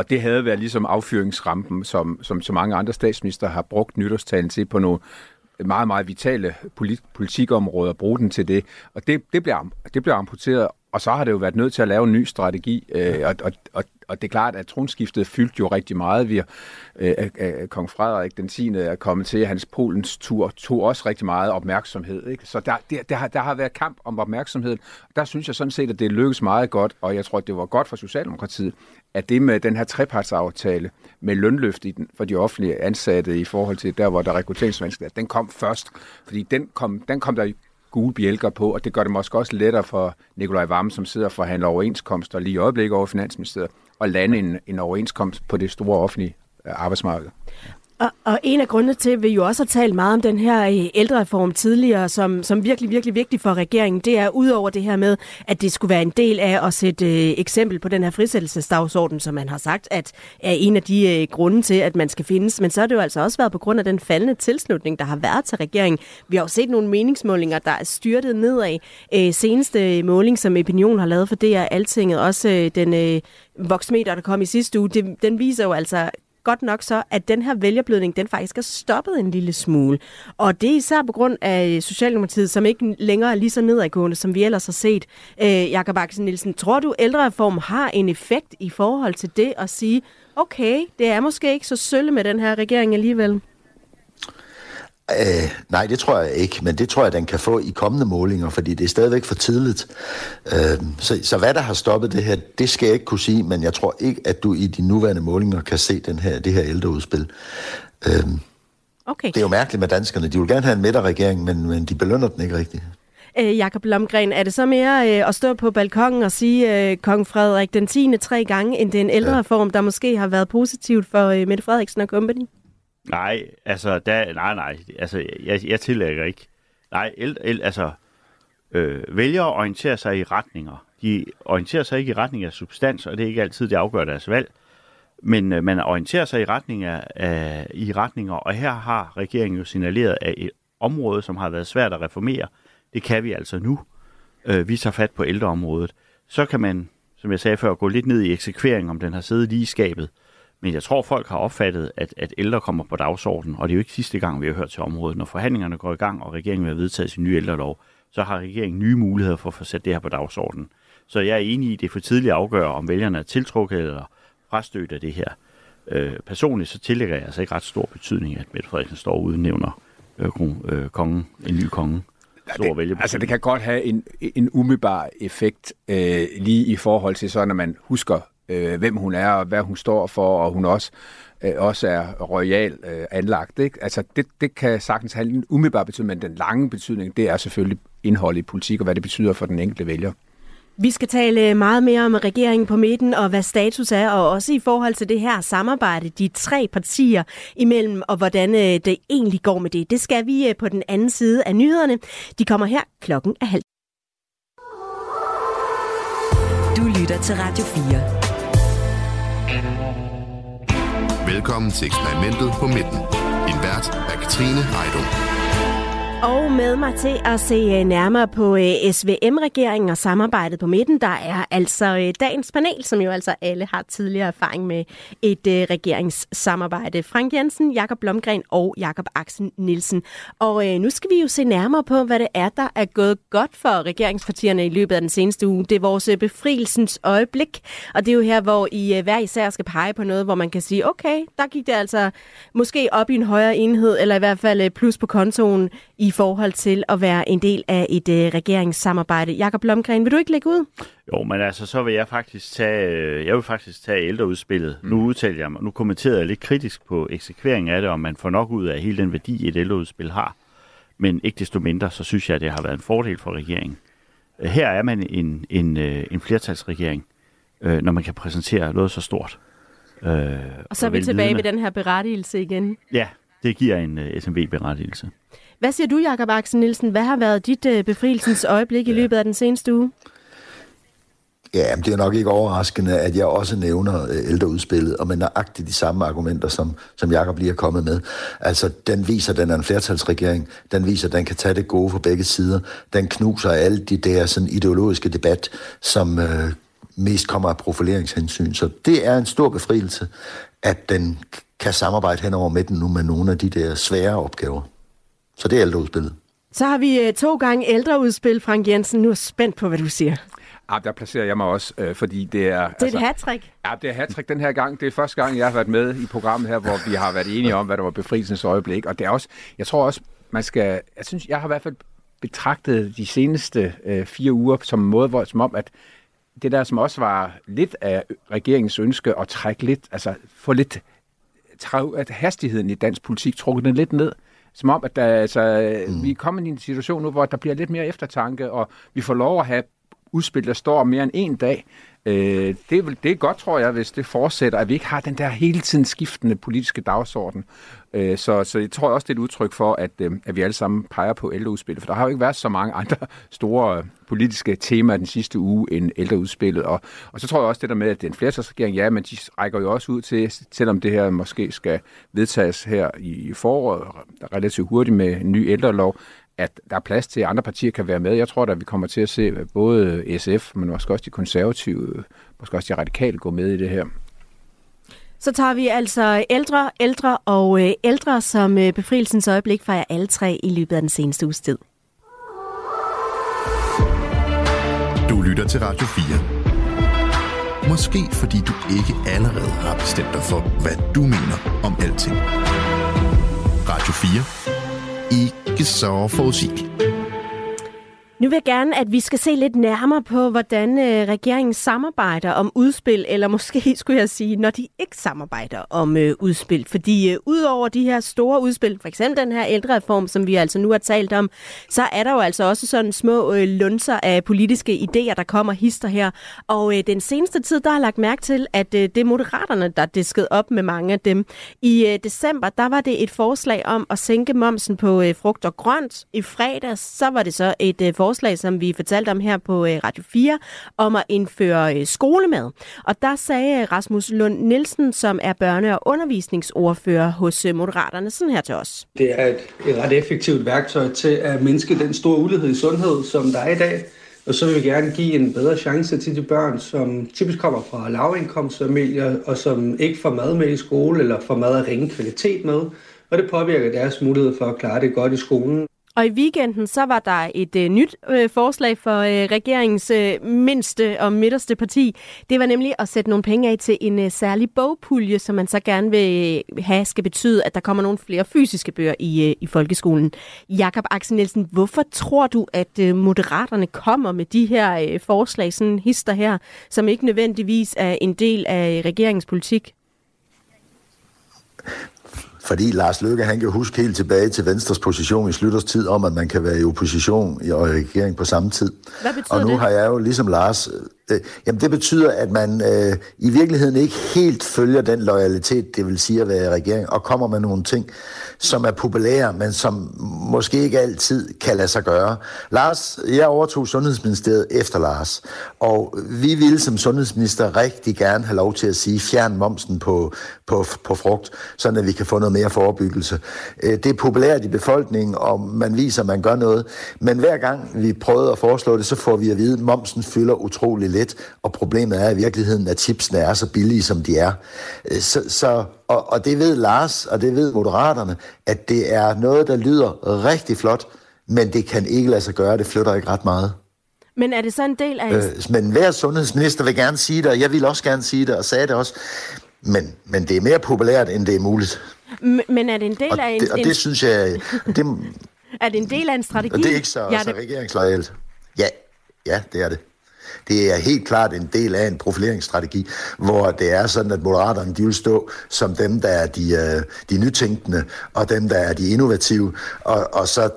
Og det havde været ligesom affyringsrampen, som, som så mange andre statsminister har brugt nytårstalen til på nogle meget, meget vitale polit- politikområder, bruge den til det. Og det, det, bliver, det bliver amputeret, og så har det jo været nødt til at lave en ny strategi, øh, og, og, og, og det er klart, at tronskiftet fyldte jo rigtig meget. Vi, øh, øh, kong Frederik den 10. er kommet til, hans Polens tur tog også rigtig meget opmærksomhed. Ikke? Så der, der, der, har, der har været kamp om opmærksomheden. Der synes jeg sådan set, at det lykkedes meget godt, og jeg tror, det var godt for Socialdemokratiet, at det med den her trepartsaftale med lønløft i den, for de offentlige ansatte i forhold til der, hvor der er rekrutteringsvanskeligheder, den kom først. Fordi den kom, den kom der gule bjælker på, og det gør det måske også lettere for Nikolaj Vammen, som sidder og forhandler overenskomster lige i øjeblikket over Finansministeriet, at lande en, en overenskomst på det store offentlige øh, arbejdsmarked. Og, og en af grundene til, at vi jo også har talt meget om den her øh, ældrereform tidligere, som, som virkelig, virkelig vigtig for regeringen, det er udover det her med, at det skulle være en del af at sætte øh, eksempel på den her frisættelsesdagsorden, som man har sagt, at er en af de øh, grunde til, at man skal findes. Men så har det jo altså også været på grund af den faldende tilslutning, der har været til regeringen. Vi har jo set nogle meningsmålinger, der er styrtet nedad. Øh, seneste øh, måling, som Opinion har lavet for det er Altinget, også øh, den øh, voksmeter, der kom i sidste uge, det, den viser jo altså godt nok så, at den her vælgerblødning, den faktisk er stoppet en lille smule. Og det er især på grund af Socialdemokratiet, som ikke længere er lige så nedadgående, som vi ellers har set. Øh, Jakob Axel Nielsen, tror du, ældrereform har en effekt i forhold til det at sige, okay, det er måske ikke så sølle med den her regering alligevel? Øh, nej, det tror jeg ikke, men det tror jeg, den kan få i kommende målinger, fordi det er stadigvæk for tidligt. Øh, så, så hvad der har stoppet det her, det skal jeg ikke kunne sige, men jeg tror ikke, at du i de nuværende målinger kan se den her, det her ældreudspil. Øh, okay. Det er jo mærkeligt med danskerne. De vil gerne have en midterregering, men, men de belønner den ikke rigtigt. Øh, Jakob Lomgren, er det så mere øh, at stå på balkongen og sige øh, kong Frederik den 10. tre gange, end det er en ældrereform, ja. der måske har været positivt for øh, Mette Frederiksen og company? Nej, altså, der, nej, nej, altså, jeg, jeg tillægger ikke. Nej, el, el, altså, øh, vælgere orienterer sig i retninger. De orienterer sig ikke i retning af substans, og det er ikke altid, det afgør deres valg. Men øh, man orienterer sig i, retning af, af, i retninger, og her har regeringen jo signaleret at et område, som har været svært at reformere. Det kan vi altså nu. Øh, vi tager fat på ældreområdet. Så kan man, som jeg sagde før, gå lidt ned i eksekvering, om den har siddet lige i skabet. Men jeg tror, folk har opfattet, at, at ældre kommer på dagsordenen, og det er jo ikke sidste gang, vi har hørt til området. Når forhandlingerne går i gang, og regeringen vil have vedtaget sin nye ældrelov, så har regeringen nye muligheder for at få sat det her på dagsordenen. Så jeg er enig i, at det er for tidligt at afgøre, om vælgerne er tiltrukket eller frastødt af det her. Øh, personligt så tillægger jeg altså ikke ret stor betydning, at Mette Frederiksen står og udnævner øh, øh, kongen, en ny konge. Stor det, altså det kan godt have en, en umiddelbar effekt øh, lige i forhold til så, når man husker øh, hvem hun er og hvad hun står for, og hun også øh, også er royal øh, anlagt. Ikke? Altså det, det kan sagtens have en umiddelbar betydning, men den lange betydning, det er selvfølgelig indhold i politik og hvad det betyder for den enkelte vælger. Vi skal tale meget mere om regeringen på midten og hvad status er, og også i forhold til det her samarbejde, de tre partier imellem, og hvordan øh, det egentlig går med det. Det skal vi øh, på den anden side af nyhederne. De kommer her klokken er halv. Du lytter til Radio 4. Velkommen til eksperimentet på midten. Din vært er Katrine Heidung. Og med mig til at se øh, nærmere på øh, SVM-regeringen og samarbejdet på midten, der er altså øh, dagens panel, som jo altså alle har tidligere erfaring med et regeringssamarbejde. Frank Jensen, Jakob Blomgren og Jakob Axel Nielsen. Og nu skal vi jo se nærmere på, hvad det er, der er gået godt for regeringspartierne i løbet af den seneste uge. Det er vores befrielsens øjeblik, og det er jo her, hvor I hver især skal pege på noget, hvor man kan sige, okay, der gik det altså måske op i en højere enhed, eller i hvert fald plus på kontoen i i forhold til at være en del af et øh, regeringssamarbejde. Jakob Blomgren, vil du ikke lægge ud? Jo, men altså, så vil jeg faktisk tage, øh, jeg vil faktisk tage ældreudspillet. Mm. Nu udtaler jeg mig, nu kommenterede jeg lidt kritisk på eksekvering af det, om man får nok ud af hele den værdi, et ældreudspil har. Men ikke desto mindre, så synes jeg, at det har været en fordel for regeringen. Her er man en, en, øh, en flertalsregering, når man kan præsentere noget så stort. Øh, og så er vi tilbage ved den her berettigelse igen. Ja, det giver en uh, SMB-berettigelse. Hvad siger du, Jakob Axel Nielsen? Hvad har været dit uh, befrielsens øjeblik i løbet af den seneste uge? Ja, men det er nok ikke overraskende, at jeg også nævner uh, ældreudspillet, og med nøjagtigt de samme argumenter, som, som Jakob lige er kommet med. Altså, den viser, at den er en flertalsregering. Den viser, at den kan tage det gode på begge sider. Den knuser alle de der sådan, ideologiske debat, som uh, mest kommer af profileringshensyn. Så det er en stor befrielse, at den kan samarbejde hen over midten nu med nogle af de der svære opgaver. Så det er ældreudspillet. Så har vi øh, to gange ældreudspil, Frank Jensen. Nu er jeg spændt på, hvad du siger. Ja, der placerer jeg mig også, øh, fordi det er... Det er altså, et hat-trick. Ja, det er hat den her gang. Det er første gang, jeg har været med i programmet her, hvor vi har været enige om, hvad der var befrielsens øjeblik. Og det er også... Jeg tror også, man skal... Jeg synes, jeg har i hvert fald betragtet de seneste øh, fire uger som en måde, hvor, som om, at det der, som også var lidt af regeringens ønske at trække lidt, altså få lidt at hastigheden i dansk politik trukket den lidt ned. Som om, at der, altså, mm. vi er kommet i en situation nu, hvor der bliver lidt mere eftertanke, og vi får lov at have udspil, der står mere end en dag. Øh, det, det er godt, tror jeg, hvis det fortsætter, at vi ikke har den der hele tiden skiftende politiske dagsorden. Øh, så, så jeg tror også, det er et udtryk for, at, øh, at vi alle sammen peger på ældreudspillet. For der har jo ikke været så mange andre store øh, politiske temaer den sidste uge end ældreudspillet. Og, og så tror jeg også det der med, at det er en flertalsregering, ja, men de rækker jo også ud til, selvom det her måske skal vedtages her i foråret relativt hurtigt med en ny ældrelov, at der er plads til, at andre partier kan være med. Jeg tror at vi kommer til at se både SF, men måske også de konservative, måske også de radikale gå med i det her. Så tager vi altså ældre, ældre og øh, ældre som øh, befrielsens øjeblik fra jer alle tre i løbet af den seneste uges tid. Du lytter til Radio 4. Måske fordi du ikke allerede har bestemt dig for, hvad du mener om alting. Radio 4 ikke så forudsigeligt. Nu vil jeg gerne, at vi skal se lidt nærmere på, hvordan øh, regeringen samarbejder om udspil, eller måske skulle jeg sige, når de ikke samarbejder om øh, udspil. Fordi øh, udover de her store udspil, for eksempel den her ældrereform, som vi altså nu har talt om, så er der jo altså også sådan små øh, lunser af politiske idéer, der kommer hister her. Og øh, den seneste tid, der har lagt mærke til, at øh, det er moderaterne, der disket op med mange af dem. I øh, december, der var det et forslag om at sænke momsen på øh, frugt og grønt. I fredags, så var det så et øh, forslag, som vi fortalte om her på øh, Radio 4, om at indføre øh, skolemad. Og der sagde øh, Rasmus Lund Nielsen, som er børne- og undervisningsordfører hos Moderaterne, sådan her til os. Det er et, et ret effektivt værktøj til at mindske den store ulighed i sundhed, som der er i dag. Og så vil vi gerne give en bedre chance til de børn, som typisk kommer fra lavindkomstfamilier, og som ikke får mad med i skole, eller får mad af ringe kvalitet med. Og det påvirker deres mulighed for at klare det godt i skolen. Og i weekenden så var der et øh, nyt øh, forslag for øh, regeringens øh, mindste og midterste parti. Det var nemlig at sætte nogle penge af til en øh, særlig bogpulje, som man så gerne vil øh, have skal betyde, at der kommer nogle flere fysiske bøger i, øh, i folkeskolen. Jakob Axel Nielsen, hvorfor tror du, at øh, moderaterne kommer med de her øh, forslag, sådan hister her, som ikke nødvendigvis er en del af regeringens politik? Fordi Lars Løkke, han kan huske helt tilbage til Venstres position i Slytters tid om, at man kan være i opposition og i regering på samme tid. Hvad betyder Og nu det? har jeg jo, ligesom Lars, Øh, jamen det betyder, at man øh, i virkeligheden ikke helt følger den loyalitet, det vil sige at være regering, og kommer med nogle ting, som er populære, men som måske ikke altid kan lade sig gøre. Lars, jeg overtog Sundhedsministeriet efter Lars, og vi ville som sundhedsminister rigtig gerne have lov til at sige, fjern momsen på, på, på frugt, sådan at vi kan få noget mere forebyggelse. Øh, det er populært i befolkningen, og man viser, at man gør noget, men hver gang vi prøvede at foreslå det, så får vi at vide, at momsen fylder utrolig lidt, og problemet er i virkeligheden, at chipsene er så billige, som de er. Øh, så, så, og, og det ved Lars, og det ved Moderaterne, at det er noget, der lyder rigtig flot, men det kan ikke lade sig gøre, det flytter ikke ret meget. Men er det så en del af... Øh, men hver sundhedsminister vil gerne sige det, og jeg vil også gerne sige det, og sagde det også. Men, men det er mere populært, end det er muligt. Men er det en del og af en... Det, og det synes jeg... Det, er det en del af en strategi? Og det er ikke så, ja, så regeringslojalt. Ja, ja, det er det. Det er helt klart en del af en profileringsstrategi, hvor det er sådan, at moderaterne de vil stå som dem, der er de, øh, de nytænkende, og dem, der er de innovative, og, og så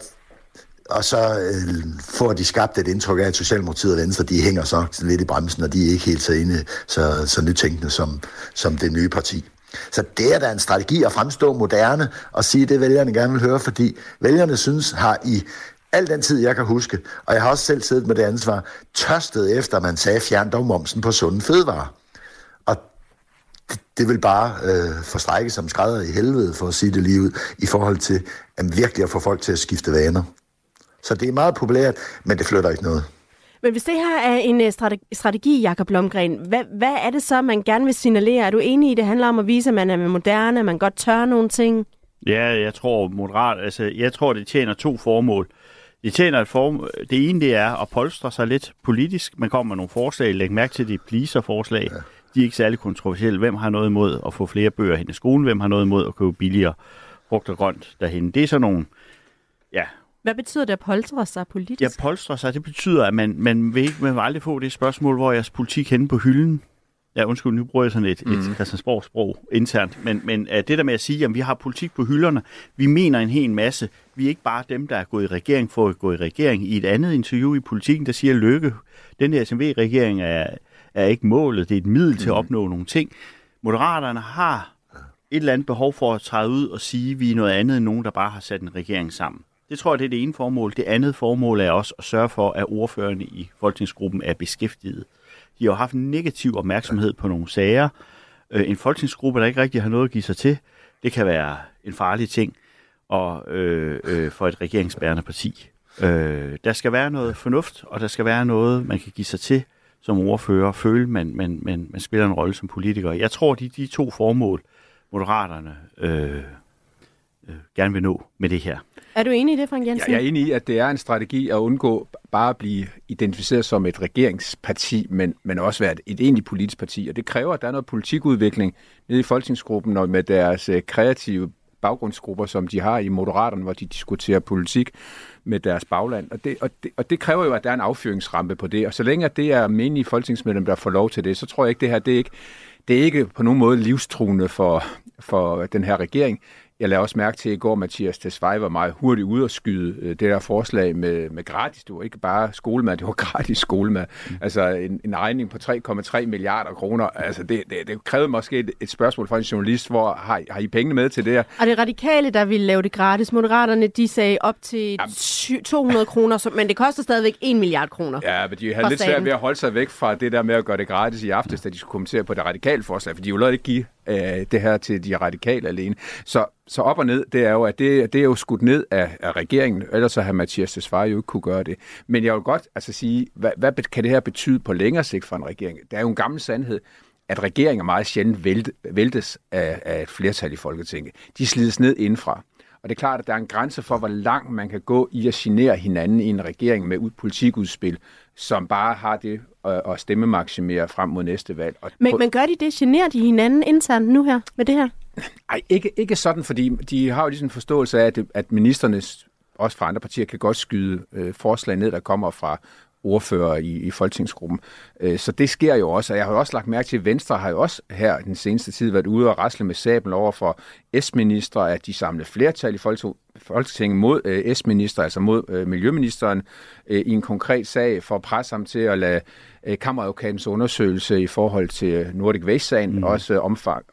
og så øh, får de skabt et indtryk af, at Socialdemokratiet og Venstre, de hænger så lidt i bremsen, og de er ikke helt så, inde, så, så nytænkende som, som det nye parti. Så det er da en strategi at fremstå moderne og sige det, vælgerne gerne vil høre, fordi vælgerne synes, har i al den tid, jeg kan huske, og jeg har også selv siddet med det ansvar, tørstet efter, at man sagde, fjern dog momsen på sunde fødevarer. Og det, det vil bare øh, forstrække som skrædder i helvede, for at sige det lige ud, i forhold til at virkelig at få folk til at skifte vaner. Så det er meget populært, men det flytter ikke noget. Men hvis det her er en øh, strategi, Jakob Blomgren, hvad, hvad er det så, man gerne vil signalere? Er du enig i, det handler om at vise, at man er moderne, at man godt tør nogle ting? Ja, jeg tror moderat, altså, jeg tror, det tjener to formål. Det tjener et form... Det ene, det er at polstre sig lidt politisk. Man kommer med nogle forslag. Læg mærke til de pleaser-forslag. Ja. De er ikke særlig kontroversielle. Hvem har noget imod at få flere bøger hen i skolen? Hvem har noget imod at købe billigere frugt og grønt derhen? Det er sådan nogle... Ja, hvad betyder det at polstre sig politisk? Ja, polstre sig, det betyder, at man, man, vil ikke, man vil aldrig få det spørgsmål, hvor jeres politik henne på hylden. Ja, undskyld, nu bruger jeg sådan et, mm. et Christiansborg-sprog internt, men, men uh, det der med at sige, at vi har politik på hylderne, vi mener en hel masse. Vi er ikke bare dem, der er gået i regering for at gå i regering. I et andet interview i politikken, der siger Løkke, den her SMV-regering er, er ikke målet, det er et middel mm. til at mm. opnå nogle ting. Moderaterne har et eller andet behov for at træde ud og sige, at vi er noget andet end nogen, der bare har sat en regering sammen. Det tror jeg, det er det ene formål. Det andet formål er også at sørge for, at ordførerne i folketingsgruppen er beskæftiget. De har haft en negativ opmærksomhed på nogle sager. Øh, en folketingsgruppe, der ikke rigtig har noget at give sig til, det kan være en farlig ting og, øh, øh, for et regeringsbærende parti. Øh, der skal være noget fornuft, og der skal være noget, man kan give sig til som ordfører, føle, man, man, man, man spiller en rolle som politiker. Jeg tror, de, de to formål, moderaterne øh, øh, gerne vil nå med det her. Er du enig i det, Frank Jensen? Jeg er enig i, at det er en strategi at undgå bare at blive identificeret som et regeringsparti, men, men også være et, et egentligt politisk parti. Og det kræver, at der er noget politikudvikling nede i folketingsgruppen og med deres øh, kreative baggrundsgrupper, som de har i Moderaterne, hvor de diskuterer politik med deres bagland. Og det, og, det, og det kræver jo, at der er en affyringsrampe på det. Og så længe det er menige folketingsmedlemmer, der får lov til det, så tror jeg ikke, det her det er ikke, det er ikke på nogen måde livstruende for, for den her regering. Jeg lavede også mærke til i går, Mathias Tesfaye var meget hurtigt ude at skyde øh, det der forslag med, med gratis. Det var ikke bare skolemad, det var gratis skolemad. Mm. Altså en, en regning på 3,3 milliarder kroner. Altså det, det, det krævede måske et, et spørgsmål fra en journalist, hvor har, har I pengene med til det her? Og det radikale, der ville lave det gratis. Moderaterne, de sagde op til Jamen. 200 kroner, men det koster stadigvæk 1 milliard kroner. Ja, men de har lidt svært ved at holde sig væk fra det der med at gøre det gratis i aftes, da de skulle kommentere på det radikale forslag, for de ville ikke give øh, det her til de radikale alene. Så, så op og ned, det er jo, at det, det er jo skudt ned af, af regeringen, ellers så har Mathias Tesfaye jo ikke kunne gøre det. Men jeg vil godt altså sige, hvad, hvad kan det her betyde på længere sigt for en regering? Det er jo en gammel sandhed, at regeringer meget sjældent væltes af, af et flertal i Folketinget. De slides ned indfra. Og det er klart, at der er en grænse for, hvor langt man kan gå i at genere hinanden i en regering med politikudspil, som bare har det at, stemmemaksimere frem mod næste valg. Og men, men gør de det? Generer de hinanden internt nu her med det her? Nej, ikke, ikke sådan, fordi de har jo ligesom en forståelse af, at, at ministerne, også fra andre partier, kan godt skyde øh, forslag ned, der kommer fra ordfører i, i folketingsgruppen. Øh, så det sker jo også, og jeg har jo også lagt mærke til, at Venstre har jo også her den seneste tid været ude og rasle med sablen over for S-minister, at de samlede flertal i Folketinget mod øh, S-minister, altså mod øh, miljøministeren, i en konkret sag for at presse ham til at lade kammeradvokatens undersøgelse i forhold til Nordic Waste-sagen mm. også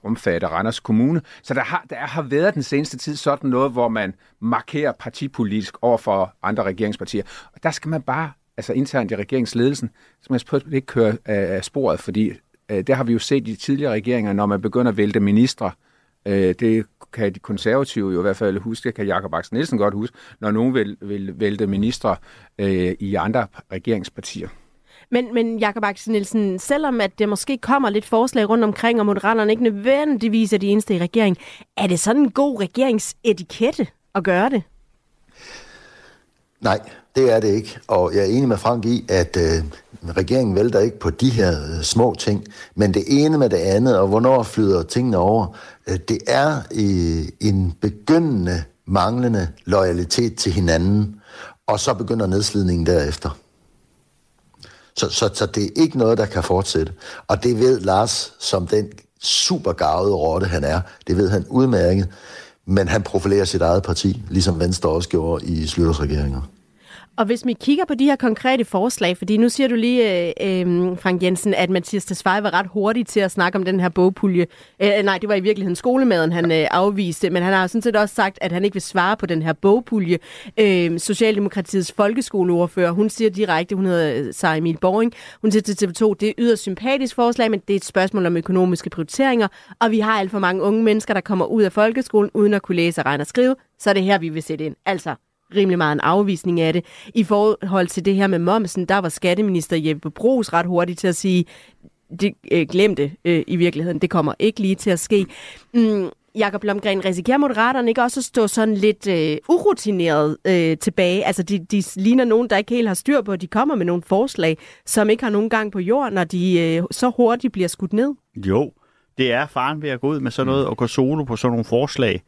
omfatte Randers Kommune. Så der har, der har været den seneste tid sådan noget, hvor man markerer partipolitisk over for andre regeringspartier. Og der skal man bare altså internt i regeringsledelsen, så man ikke køre af sporet, fordi øh, det har vi jo set i de tidligere regeringer, når man begynder at vælte ministre. Øh, det kan de konservative jo i hvert fald huske, det kan Jakob Axel Nielsen godt huske, når nogen vil, vil vælte ministre øh, i andre regeringspartier. Men, men Jakob Axel Nielsen, selvom at det måske kommer lidt forslag rundt omkring, og Moderaterne ikke nødvendigvis er de eneste i regering, er det sådan en god regeringsetikette at gøre det? Nej, det er det ikke. Og jeg er enig med Frank i, at øh, regeringen vælter ikke på de her øh, små ting. Men det ene med det andet, og hvornår flyder tingene over, øh, det er øh, en begyndende manglende loyalitet til hinanden. Og så begynder nedslidningen derefter. Så, så, så det er ikke noget, der kan fortsætte. Og det ved Lars, som den super gavede rotte han er, det ved han udmærket. Men han profilerer sit eget parti, ligesom Venstre også gjorde i Slytters regeringer. Og hvis vi kigger på de her konkrete forslag, fordi nu siger du lige, øh, øh, Frank Jensen, at Mathias Tesfaye var ret hurtig til at snakke om den her bogpulje. Øh, nej, det var i virkeligheden skolemaden, han øh, afviste, men han har sådan set også sagt, at han ikke vil svare på den her bogpulje. Øh, Socialdemokratiets folkeskoleordfører, hun siger direkte, hun hedder øh, sig Emil Boring, hun siger til TV2, det er yderst sympatisk forslag, men det er et spørgsmål om økonomiske prioriteringer, og vi har alt for mange unge mennesker, der kommer ud af folkeskolen uden at kunne læse, regne og skrive, så er det her, vi vil sætte ind. Altså, rimelig meget en afvisning af det. I forhold til det her med momsen, der var skatteminister Jeppe Brugs ret hurtigt til at sige, det øh, glemte øh, i virkeligheden, det kommer ikke lige til at ske. Mm, Jakob Blomgren, risikerer Moderaterne ikke også at stå sådan lidt øh, urutineret øh, tilbage? Altså, de, de ligner nogen, der ikke helt har styr på, de kommer med nogle forslag, som ikke har nogen gang på jorden, når de øh, så hurtigt bliver skudt ned. Jo, det er faren ved at gå ud med sådan noget og gå solo på sådan nogle forslag.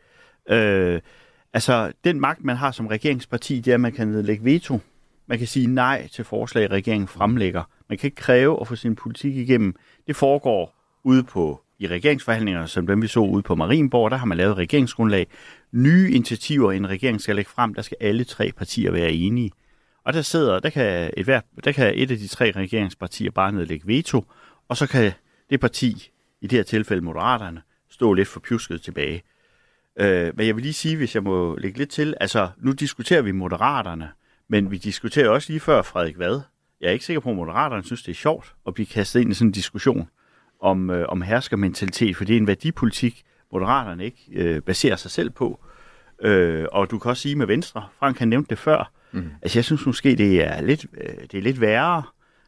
Øh, Altså, den magt, man har som regeringsparti, det er, at man kan nedlægge veto. Man kan sige nej til forslag, regeringen fremlægger. Man kan ikke kræve at få sin politik igennem. Det foregår ude på i regeringsforhandlingerne, som dem vi så ude på Marienborg, der har man lavet regeringsgrundlag. Nye initiativer, en regering skal lægge frem, der skal alle tre partier være enige. Og der sidder, der kan et, hver, der kan et af de tre regeringspartier bare nedlægge veto, og så kan det parti, i det her tilfælde Moderaterne, stå lidt for pjusket tilbage. Øh, men jeg vil lige sige, hvis jeg må lægge lidt til, altså nu diskuterer vi Moderaterne, men vi diskuterer også lige før Frederik Vad. Jeg er ikke sikker på, at Moderaterne synes, det er sjovt at blive kastet ind i sådan en diskussion om, øh, om herskermentalitet, for det er en værdipolitik, Moderaterne ikke øh, baserer sig selv på. Øh, og du kan også sige med Venstre, Frank har nævnt det før, mm. altså jeg synes måske, det er lidt, øh, det er lidt værre,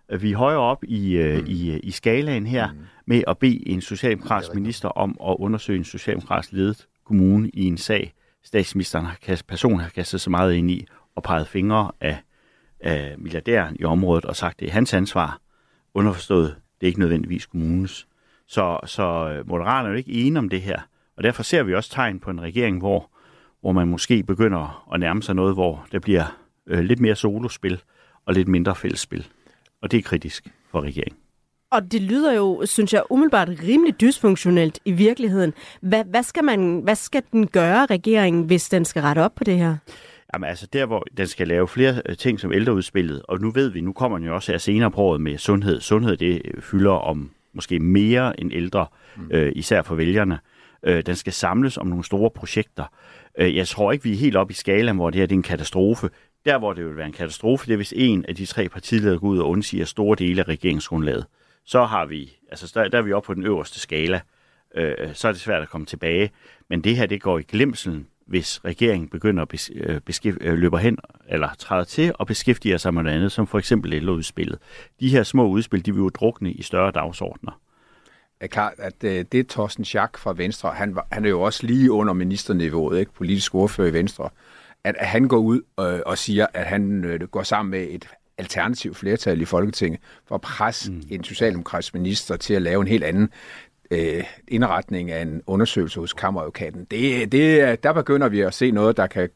at vi er højere op i, øh, mm. i, i skalaen her, mm. med at bede en socialdemokratisk minister om at undersøge en socialdemokratisk ledet kommune i en sag, statsministeren har kastet, personen har kastet så meget ind i, og peget fingre af, af milliardæren i området og sagt, det er hans ansvar. Underforstået, det er ikke nødvendigvis kommunens. Så, så øh, Moderaterne er jo ikke enige om det her. Og derfor ser vi også tegn på en regering, hvor, hvor man måske begynder at nærme sig noget, hvor der bliver øh, lidt mere solospil og lidt mindre fællesspil. Og det er kritisk for regeringen. Og det lyder jo, synes jeg, umiddelbart rimelig dysfunktionelt i virkeligheden. Hvad, hvad, skal, man, hvad skal den gøre, regeringen, hvis den skal rette op på det her? Jamen altså der, hvor den skal lave flere øh, ting som ældreudspillet, og nu ved vi, nu kommer den jo også her senere på året med sundhed. Sundhed, det fylder om måske mere end ældre, mm. øh, især for vælgerne. Øh, den skal samles om nogle store projekter. Øh, jeg tror ikke, vi er helt oppe i skalaen, hvor det her det er en katastrofe. Der, hvor det vil være en katastrofe, det er, hvis en af de tre partiledere går ud og undsiger store dele af regeringsgrundlaget. Øh, så har vi, altså der, der er vi oppe på den øverste skala. Øh, så er det svært at komme tilbage. Men det her, det går i glemselen, hvis regeringen begynder at bes, øh, beskif, øh, løber hen eller træder til og beskæftiger sig med noget andet, som for eksempel ældreudspillet. De her små udspil, de vil jo drukne i større dagsordner. Er klart, at øh, det er Thorsten Schack fra Venstre, han, var, han er jo også lige under ministerniveauet, ikke? politisk ordfører i Venstre, at, at han går ud øh, og siger, at han øh, går sammen med et alternativ flertal i Folketinget for at presse mm. en socialdemokratisk minister til at lave en helt anden øh, indretning af en undersøgelse hos kammeradvokaten. Det, det, der begynder vi at se noget, der kan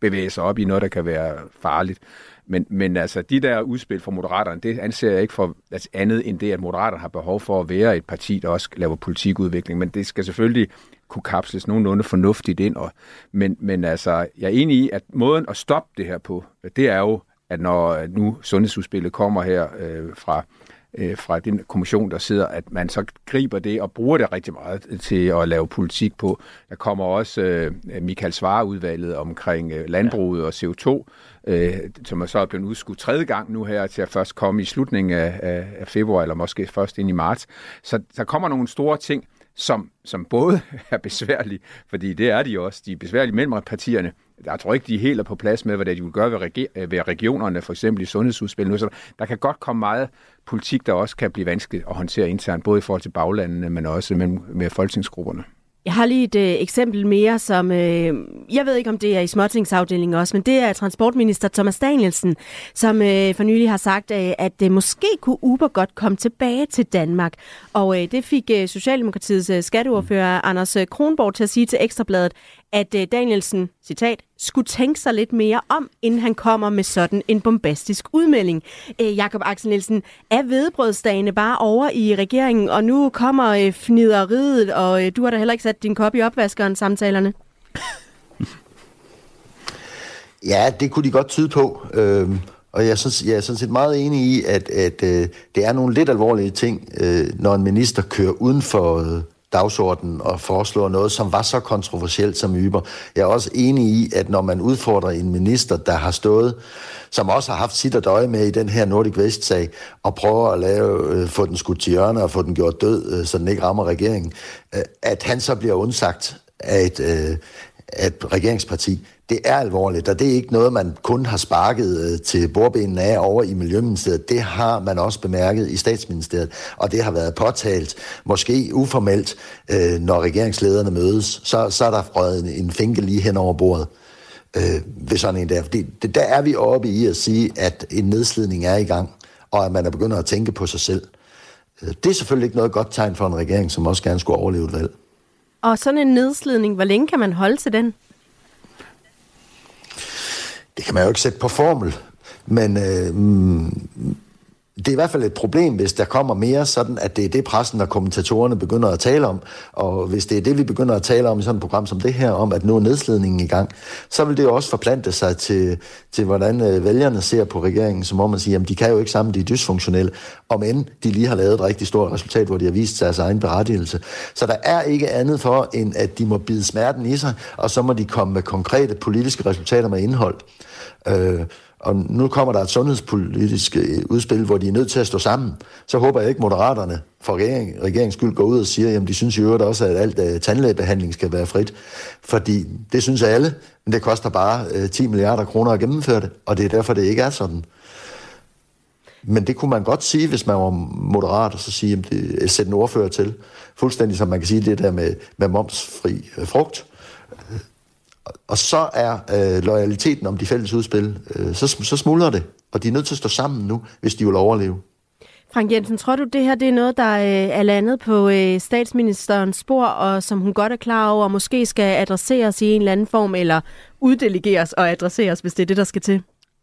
bevæge sig op i noget, der kan være farligt. Men, men altså, de der udspil fra Moderaterne, det anser jeg ikke for altså, andet end det, at Moderaterne har behov for at være et parti, der også laver politikudvikling. Men det skal selvfølgelig kunne kapsles nogenlunde fornuftigt ind. Og, men, men altså, jeg er enig i, at måden at stoppe det her på, det er jo, at når øh, nu sundhedsudspillet kommer her øh, fra øh, fra den kommission, der sidder, at man så griber det og bruger det rigtig meget til at lave politik på. Der kommer også øh, Michael Svare-udvalget omkring øh, landbruget og CO2, øh, som er så er blevet udskudt tredje gang nu her, til at først komme i slutningen af, af, af februar, eller måske først ind i marts. Så der kommer nogle store ting, som, som både er besværlige, fordi det er de også, de er besværlige mellem partierne. Jeg tror ikke, de er helt på plads med, hvad de vil gøre ved, regi- øh, ved regionerne, for eksempel i sundhedsudspil. Nu, så der kan godt komme meget politik, der også kan blive vanskeligt at håndtere internt, både i forhold til baglandene, men også mellem, med folketingsgrupperne. Jeg har lige et øh, eksempel mere, som øh, jeg ved ikke, om det er i småtingsafdelingen også, men det er transportminister Thomas Danielsen, som øh, for nylig har sagt, øh, at øh, måske kunne Uber godt komme tilbage til Danmark. Og øh, det fik øh, Socialdemokratiets øh, skatteordfører Anders øh, Kronborg til at sige til Ekstrabladet, at øh, Danielsen, citat, skulle tænke sig lidt mere om, inden han kommer med sådan en bombastisk udmelding. Øh, Jakob Axel Nielsen, er vedbrødsdagene bare over i regeringen, og nu kommer øh, fnideriet, og øh, du har da heller ikke sat din kop i opvaskeren samtalerne? Ja, det kunne de godt tyde på. Øhm, og jeg er, sådan, jeg er sådan set meget enig i, at, at øh, det er nogle lidt alvorlige ting, øh, når en minister kører uden for øh, dagsordenen og foreslår noget, som var så kontroversielt som Yber. Jeg er også enig i, at når man udfordrer en minister, der har stået, som også har haft sit at døje med i den her Nordic West-sag, og prøver at lave, øh, få den skudt til hjørne og få den gjort død, øh, så den ikke rammer regeringen, øh, at han så bliver undsagt af et, øh, af et regeringsparti, det er alvorligt, og det er ikke noget, man kun har sparket øh, til bordbenene af over i Miljøministeriet. Det har man også bemærket i statsministeriet, og det har været påtalt, måske uformelt, øh, når regeringslederne mødes. Så, så er der røget en, en finke lige hen over bordet øh, ved sådan en der. Fordi det, der er vi oppe i at sige, at en nedslidning er i gang, og at man er begyndt at tænke på sig selv. Øh, det er selvfølgelig ikke noget godt tegn for en regering, som også gerne skulle overleve et valg. Og sådan en nedslidning, hvor længe kan man holde til den? Det kan man jo ikke sætte på formel, men øh, mm, det er i hvert fald et problem, hvis der kommer mere sådan, at det er det pressen og kommentatorerne begynder at tale om. Og hvis det er det, vi begynder at tale om i sådan et program som det her, om at nu er nedslidningen i gang, så vil det jo også forplante sig til, til hvordan øh, vælgerne ser på regeringen, som om man siger, at de kan jo ikke sammen, de er dysfunktionelle, om end de lige har lavet et rigtig stort resultat, hvor de har vist deres egen berettigelse. Så der er ikke andet for, end at de må bide smerten i sig, og så må de komme med konkrete politiske resultater med indhold. Øh, og nu kommer der et sundhedspolitisk øh, udspil, hvor de er nødt til at stå sammen. Så håber jeg ikke, moderaterne for regering, regeringens skyld går ud og siger, at de synes i øvrigt også, at alt uh, tandlægebehandling skal være frit. Fordi det synes alle, men det koster bare øh, uh, 10 milliarder kroner at gennemføre det, og det er derfor, det ikke er sådan. Men det kunne man godt sige, hvis man var moderat, og så sige, at det sætte en ordfører til. Fuldstændig som man kan sige det der med, med momsfri frugt og så er øh, loyaliteten om de fælles udspil, øh, så, så smuldrer det. Og de er nødt til at stå sammen nu, hvis de vil overleve. Frank Jensen, tror du, det her det er noget, der øh, er landet på øh, statsministerens spor, og som hun godt er klar over, måske skal adresseres i en eller anden form, eller uddelegeres og adresseres, hvis det er det, der skal til?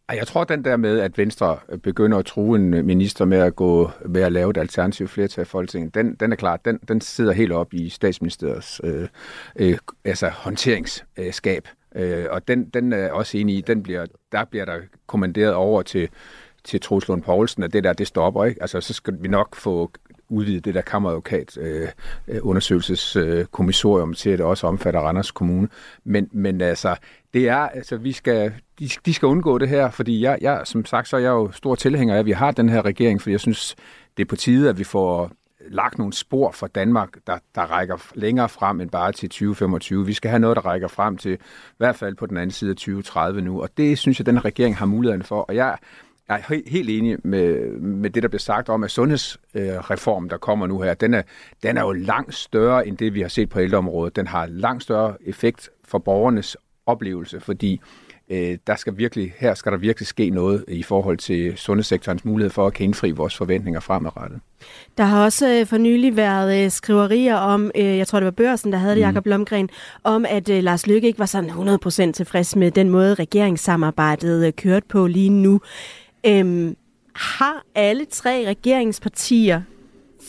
Jeg tror, den der med, at Venstre øh, begynder at true en øh, minister med at gå med at lave et alternativt flertal i Folketinget, den, den er klart, den, den sidder helt op i statsministeriets øh, øh, altså håndteringsskab. Øh, og den, den er også enig i, den bliver, der bliver der kommanderet over til, til Troels Lund Poulsen, at det der, det stopper, ikke? Altså, så skal vi nok få udvide det der kammeradvokat øh, undersøgelseskommissorium til, at det også omfatter Randers Kommune. Men, men altså, det er, altså, vi skal, de, de skal undgå det her, fordi jeg, jeg, som sagt, så er jeg jo stor tilhænger af, at vi har den her regering, fordi jeg synes, det er på tide, at vi får lagt nogle spor for Danmark, der, der rækker længere frem end bare til 2025. Vi skal have noget, der rækker frem til i hvert fald på den anden side af 2030 nu, og det synes jeg, den regering har muligheden for, og jeg jeg er helt enig med, med det, der bliver sagt om, at sundhedsreformen, der kommer nu her, den er, den er jo langt større end det, vi har set på ældreområdet. Den har langt større effekt for borgernes oplevelse, fordi øh, der skal virkelig, her skal der virkelig ske noget i forhold til sundhedssektorens mulighed for at kan indfri vores forventninger fremadrettet. Der har også øh, for nylig været øh, skriverier om, øh, jeg tror det var Børsen, der havde det, mm. Jacob Blomgren, om at øh, Lars Lykke ikke var sådan 100% tilfreds med den måde, regeringssamarbejdet øh, kørte på lige nu. Øhm, har alle tre regeringspartier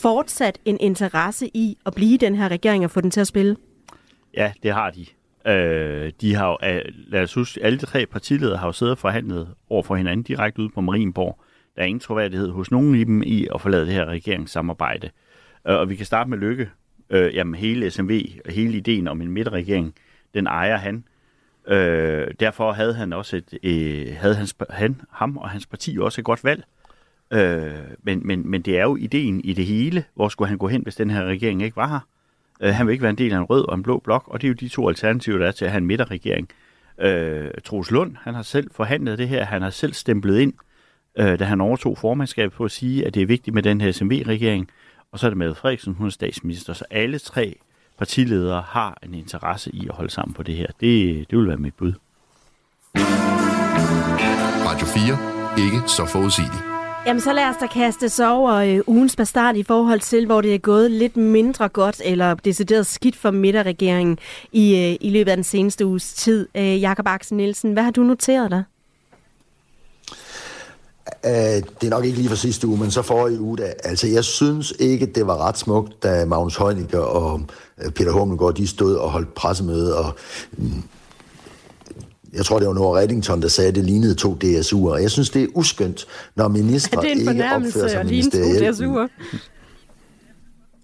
fortsat en interesse i at blive den her regering og få den til at spille? Ja, det har de. Øh, de har jo, lad os huske, alle de tre partiledere har jo siddet og forhandlet over for hinanden direkte ude på Marienborg. Der er ingen troværdighed hos nogen af dem i at forlade det her regeringssamarbejde. Øh, og vi kan starte med Lykke. Øh, jamen hele SMV og hele ideen om en midterregering, den ejer han. Øh, derfor havde han også et, øh, havde hans, han, ham og hans parti også et godt valg. Øh, men, men, men det er jo ideen i det hele. Hvor skulle han gå hen, hvis den her regering ikke var her? Øh, han vil ikke være en del af en rød og en blå blok, og det er jo de to alternativer, der er til at have en midterregering. Øh, Troels Lund, han har selv forhandlet det her, han har selv stemplet ind, øh, da han overtog formandskabet på at sige, at det er vigtigt med den her SMV-regering, og så er det med Frederiksen, hun er statsminister, så alle tre partiledere har en interesse i at holde sammen på det her. Det, det vil være mit bud. Radio 4. Ikke så forudsigeligt. Jamen så lad os da kaste så over øh, ugens bastard i forhold til, hvor det er gået lidt mindre godt eller decideret skidt for midterregeringen i, øh, i løbet af den seneste uges tid. Øh, Jakob Axel Nielsen, hvad har du noteret dig? Uh, det er nok ikke lige for sidste uge, men så forrige uge, da, altså jeg synes ikke, det var ret smukt, da Magnus Heunicke og øh, Peter Hummelgaard, de stod og holdt pressemøde, og mm, jeg tror, det var Nora Reddington, der sagde, at det lignede to DSU'er. Jeg synes, det er uskyndt, når ministre ikke opfører sig ministerielt.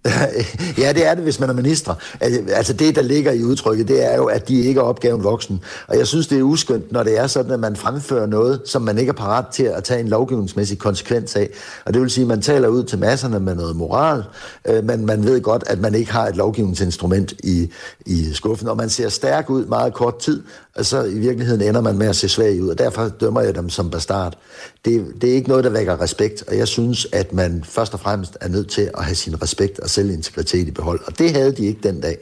ja, det er det, hvis man er minister. Altså, altså det, der ligger i udtrykket, det er jo, at de ikke er opgaven voksen. Og jeg synes, det er uskyndt, når det er sådan, at man fremfører noget, som man ikke er parat til at tage en lovgivningsmæssig konsekvens af. Og det vil sige, at man taler ud til masserne med noget moral, øh, men man ved godt, at man ikke har et lovgivningsinstrument i, i skuffen. Og man ser stærk ud meget kort tid, og så i virkeligheden ender man med at se svag ud. Og derfor dømmer jeg dem som bastard. Det, det er ikke noget, der vækker respekt, og jeg synes, at man først og fremmest er nødt til at have sin respekt og selvintegritet i behold. Og det havde de ikke den dag.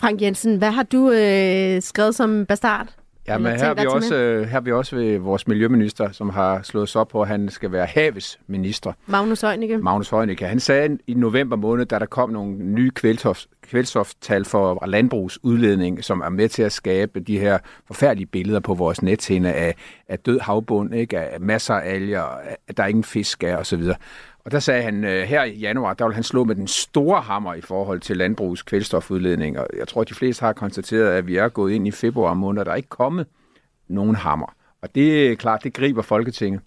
Frank Jensen, hvad har du øh, skrevet som bastard? Ja, men her er, vi også, øh, her er vi også ved vores miljøminister, som har slået sig op på, at han skal være havets minister. Magnus Heunicke. Magnus Heunicke. Han sagde i november måned, da der kom nogle nye kvælstof, kvælstoftal for landbrugsudledning, som er med til at skabe de her forfærdelige billeder på vores nethinde af, af død havbund, ikke? af masser af alger, at der er ingen fisk er osv. Og der sagde han, øh, her i januar, der vil han slå med den store hammer i forhold til landbrugs kvælstofudledning. Og jeg tror, at de fleste har konstateret, at vi er gået ind i februar måned, og der er ikke kommet nogen hammer. Og det er klart, det griber Folketinget.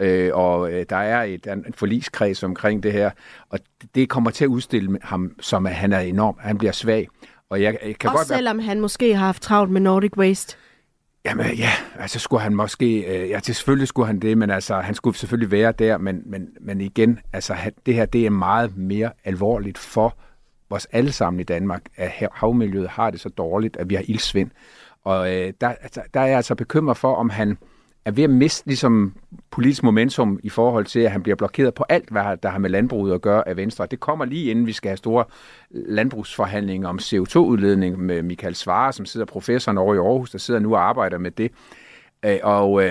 Øh, og øh, der er et, en forliskreds omkring det her, og det kommer til at udstille ham, som at han er enorm, han bliver svag. Og jeg, jeg kan Også godt selvom være... han måske har haft travlt med Nordic Waste. Jamen ja, altså skulle han måske, øh, ja selvfølgelig skulle han det, men altså han skulle selvfølgelig være der, men, men, men igen, altså det her det er meget mere alvorligt for vores alle sammen i Danmark, at havmiljøet har det så dårligt, at vi har ildsvind. Og øh, der, altså, der er jeg altså bekymret for, om han er ved at miste ligesom, politisk momentum i forhold til, at han bliver blokeret på alt, hvad der har med landbruget at gøre af Venstre. Det kommer lige inden vi skal have store landbrugsforhandlinger om CO2-udledning med Michael Svare, som sidder professoren over i Aarhus, der sidder nu og arbejder med det. Øh, og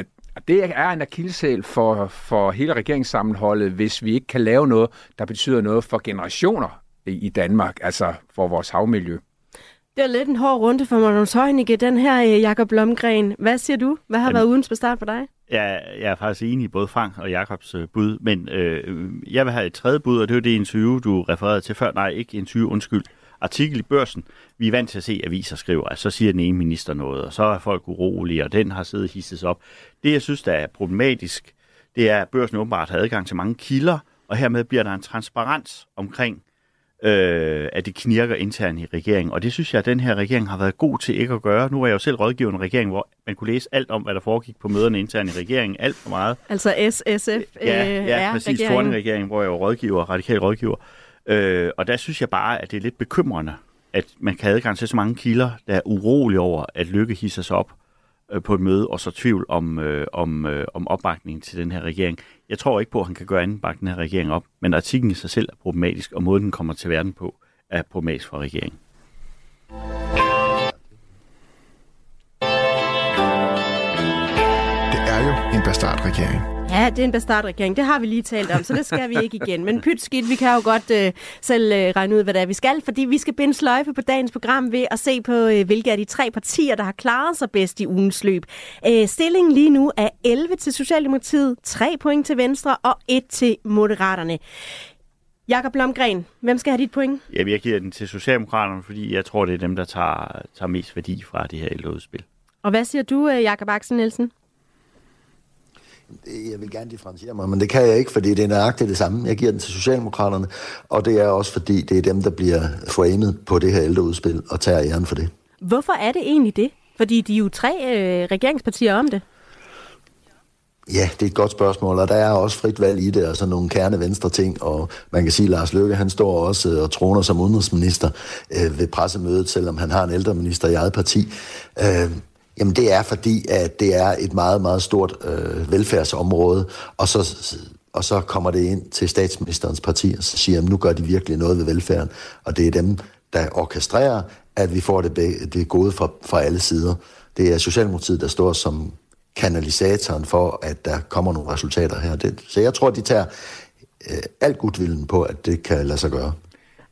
det er en akilsæl for, for hele regeringssammenholdet, hvis vi ikke kan lave noget, der betyder noget for generationer i Danmark, altså for vores havmiljø. Det er lidt en hård runde for Magnus Heunicke, den her øh, Jakob Blomgren. Hvad siger du? Hvad har Jamen, været ugens bestart for dig? Ja, jeg er faktisk enig i både Frank og Jakobs øh, bud, men øh, jeg vil have et tredje bud, og det er det interview, du refererede til før. Nej, ikke interview, undskyld. Artikel i børsen. Vi er vant til at se, aviser skriver, at så siger den ene minister noget, og så er folk urolige, og den har siddet hisset op. Det, jeg synes, der er problematisk, det er, at børsen åbenbart har adgang til mange kilder, og hermed bliver der en transparens omkring øh, at det knirker internt i regeringen. Og det synes jeg, at den her regering har været god til ikke at gøre. Nu er jeg jo selv rådgiver en regering, hvor man kunne læse alt om, hvad der foregik på møderne internt i regeringen. Alt for meget. Altså SSF øh, Ja, ja præcis. Regeringen. regering, hvor jeg er rådgiver, radikal rådgiver. Øh, og der synes jeg bare, at det er lidt bekymrende, at man kan adgang til så mange kilder, der er urolige over, at Lykke hisser sig op øh, på et møde, og så tvivl om, øh, om, øh, om opbakningen til den her regering. Jeg tror ikke på, at han kan gøre andet bakke den her regering op, men artiklen i sig selv er problematisk, og måden den kommer til verden på, er problematisk for regeringen. Bastardregering. Ja, det er en bastardregering. Det har vi lige talt om, så det skal vi ikke igen. Men pyt skidt, vi kan jo godt øh, selv øh, regne ud, hvad det er, vi skal, fordi vi skal binde sløjfe på dagens program ved at se på, øh, hvilke af de tre partier, der har klaret sig bedst i ugens løb. Øh, stillingen lige nu er 11 til Socialdemokratiet, 3 point til Venstre og 1 til Moderaterne. Jakob Blomgren, hvem skal have dit point? Jamen, jeg giver den til Socialdemokraterne, fordi jeg tror, det er dem, der tager, tager mest værdi fra det her ældreudspil. Og hvad siger du, øh, Jakob Axel Nielsen? Jeg vil gerne differentiere mig, men det kan jeg ikke, fordi det er nøjagtigt det samme. Jeg giver den til Socialdemokraterne, og det er også fordi, det er dem, der bliver framet på det her ældreudspil og tager æren for det. Hvorfor er det egentlig det? Fordi de er jo tre øh, regeringspartier om det. Ja, det er et godt spørgsmål, og der er også frit valg i det, og sådan nogle kerne venstre ting, og man kan sige, at Lars Løkke, han står også øh, og troner som udenrigsminister øh, ved pressemødet, selvom han har en ældreminister i eget parti. Øh, Jamen det er fordi, at det er et meget, meget stort øh, velfærdsområde, og så, og så kommer det ind til statsministerens parti, og så siger, at nu gør de virkelig noget ved velfærden, og det er dem, der orkestrerer, at vi får det, det gode fra, fra alle sider. Det er Socialdemokratiet, der står som kanalisatoren for, at der kommer nogle resultater her. Det, så jeg tror, de tager øh, alt gudvilden på, at det kan lade sig gøre.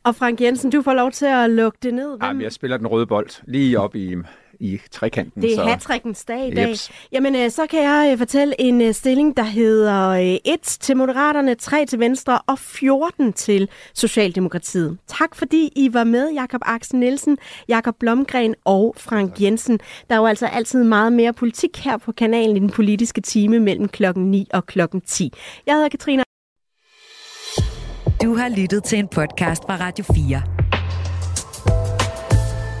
Og Frank Jensen, du får lov til at lukke det ned. Hvem... Jamen, jeg spiller den røde bold lige op i i trekanten. Det er så... hat dag i dag. Jeps. Jamen, øh, så kan jeg øh, fortælle en øh, stilling, der hedder 1 til Moderaterne, 3 til Venstre og 14 til Socialdemokratiet. Tak fordi I var med, Jakob Axel Nielsen, Jakob Blomgren og Frank Jensen. Der er jo altså altid meget mere politik her på kanalen i den politiske time mellem klokken 9 og klokken 10. Jeg hedder Katrine. Du har lyttet til en podcast fra Radio 4.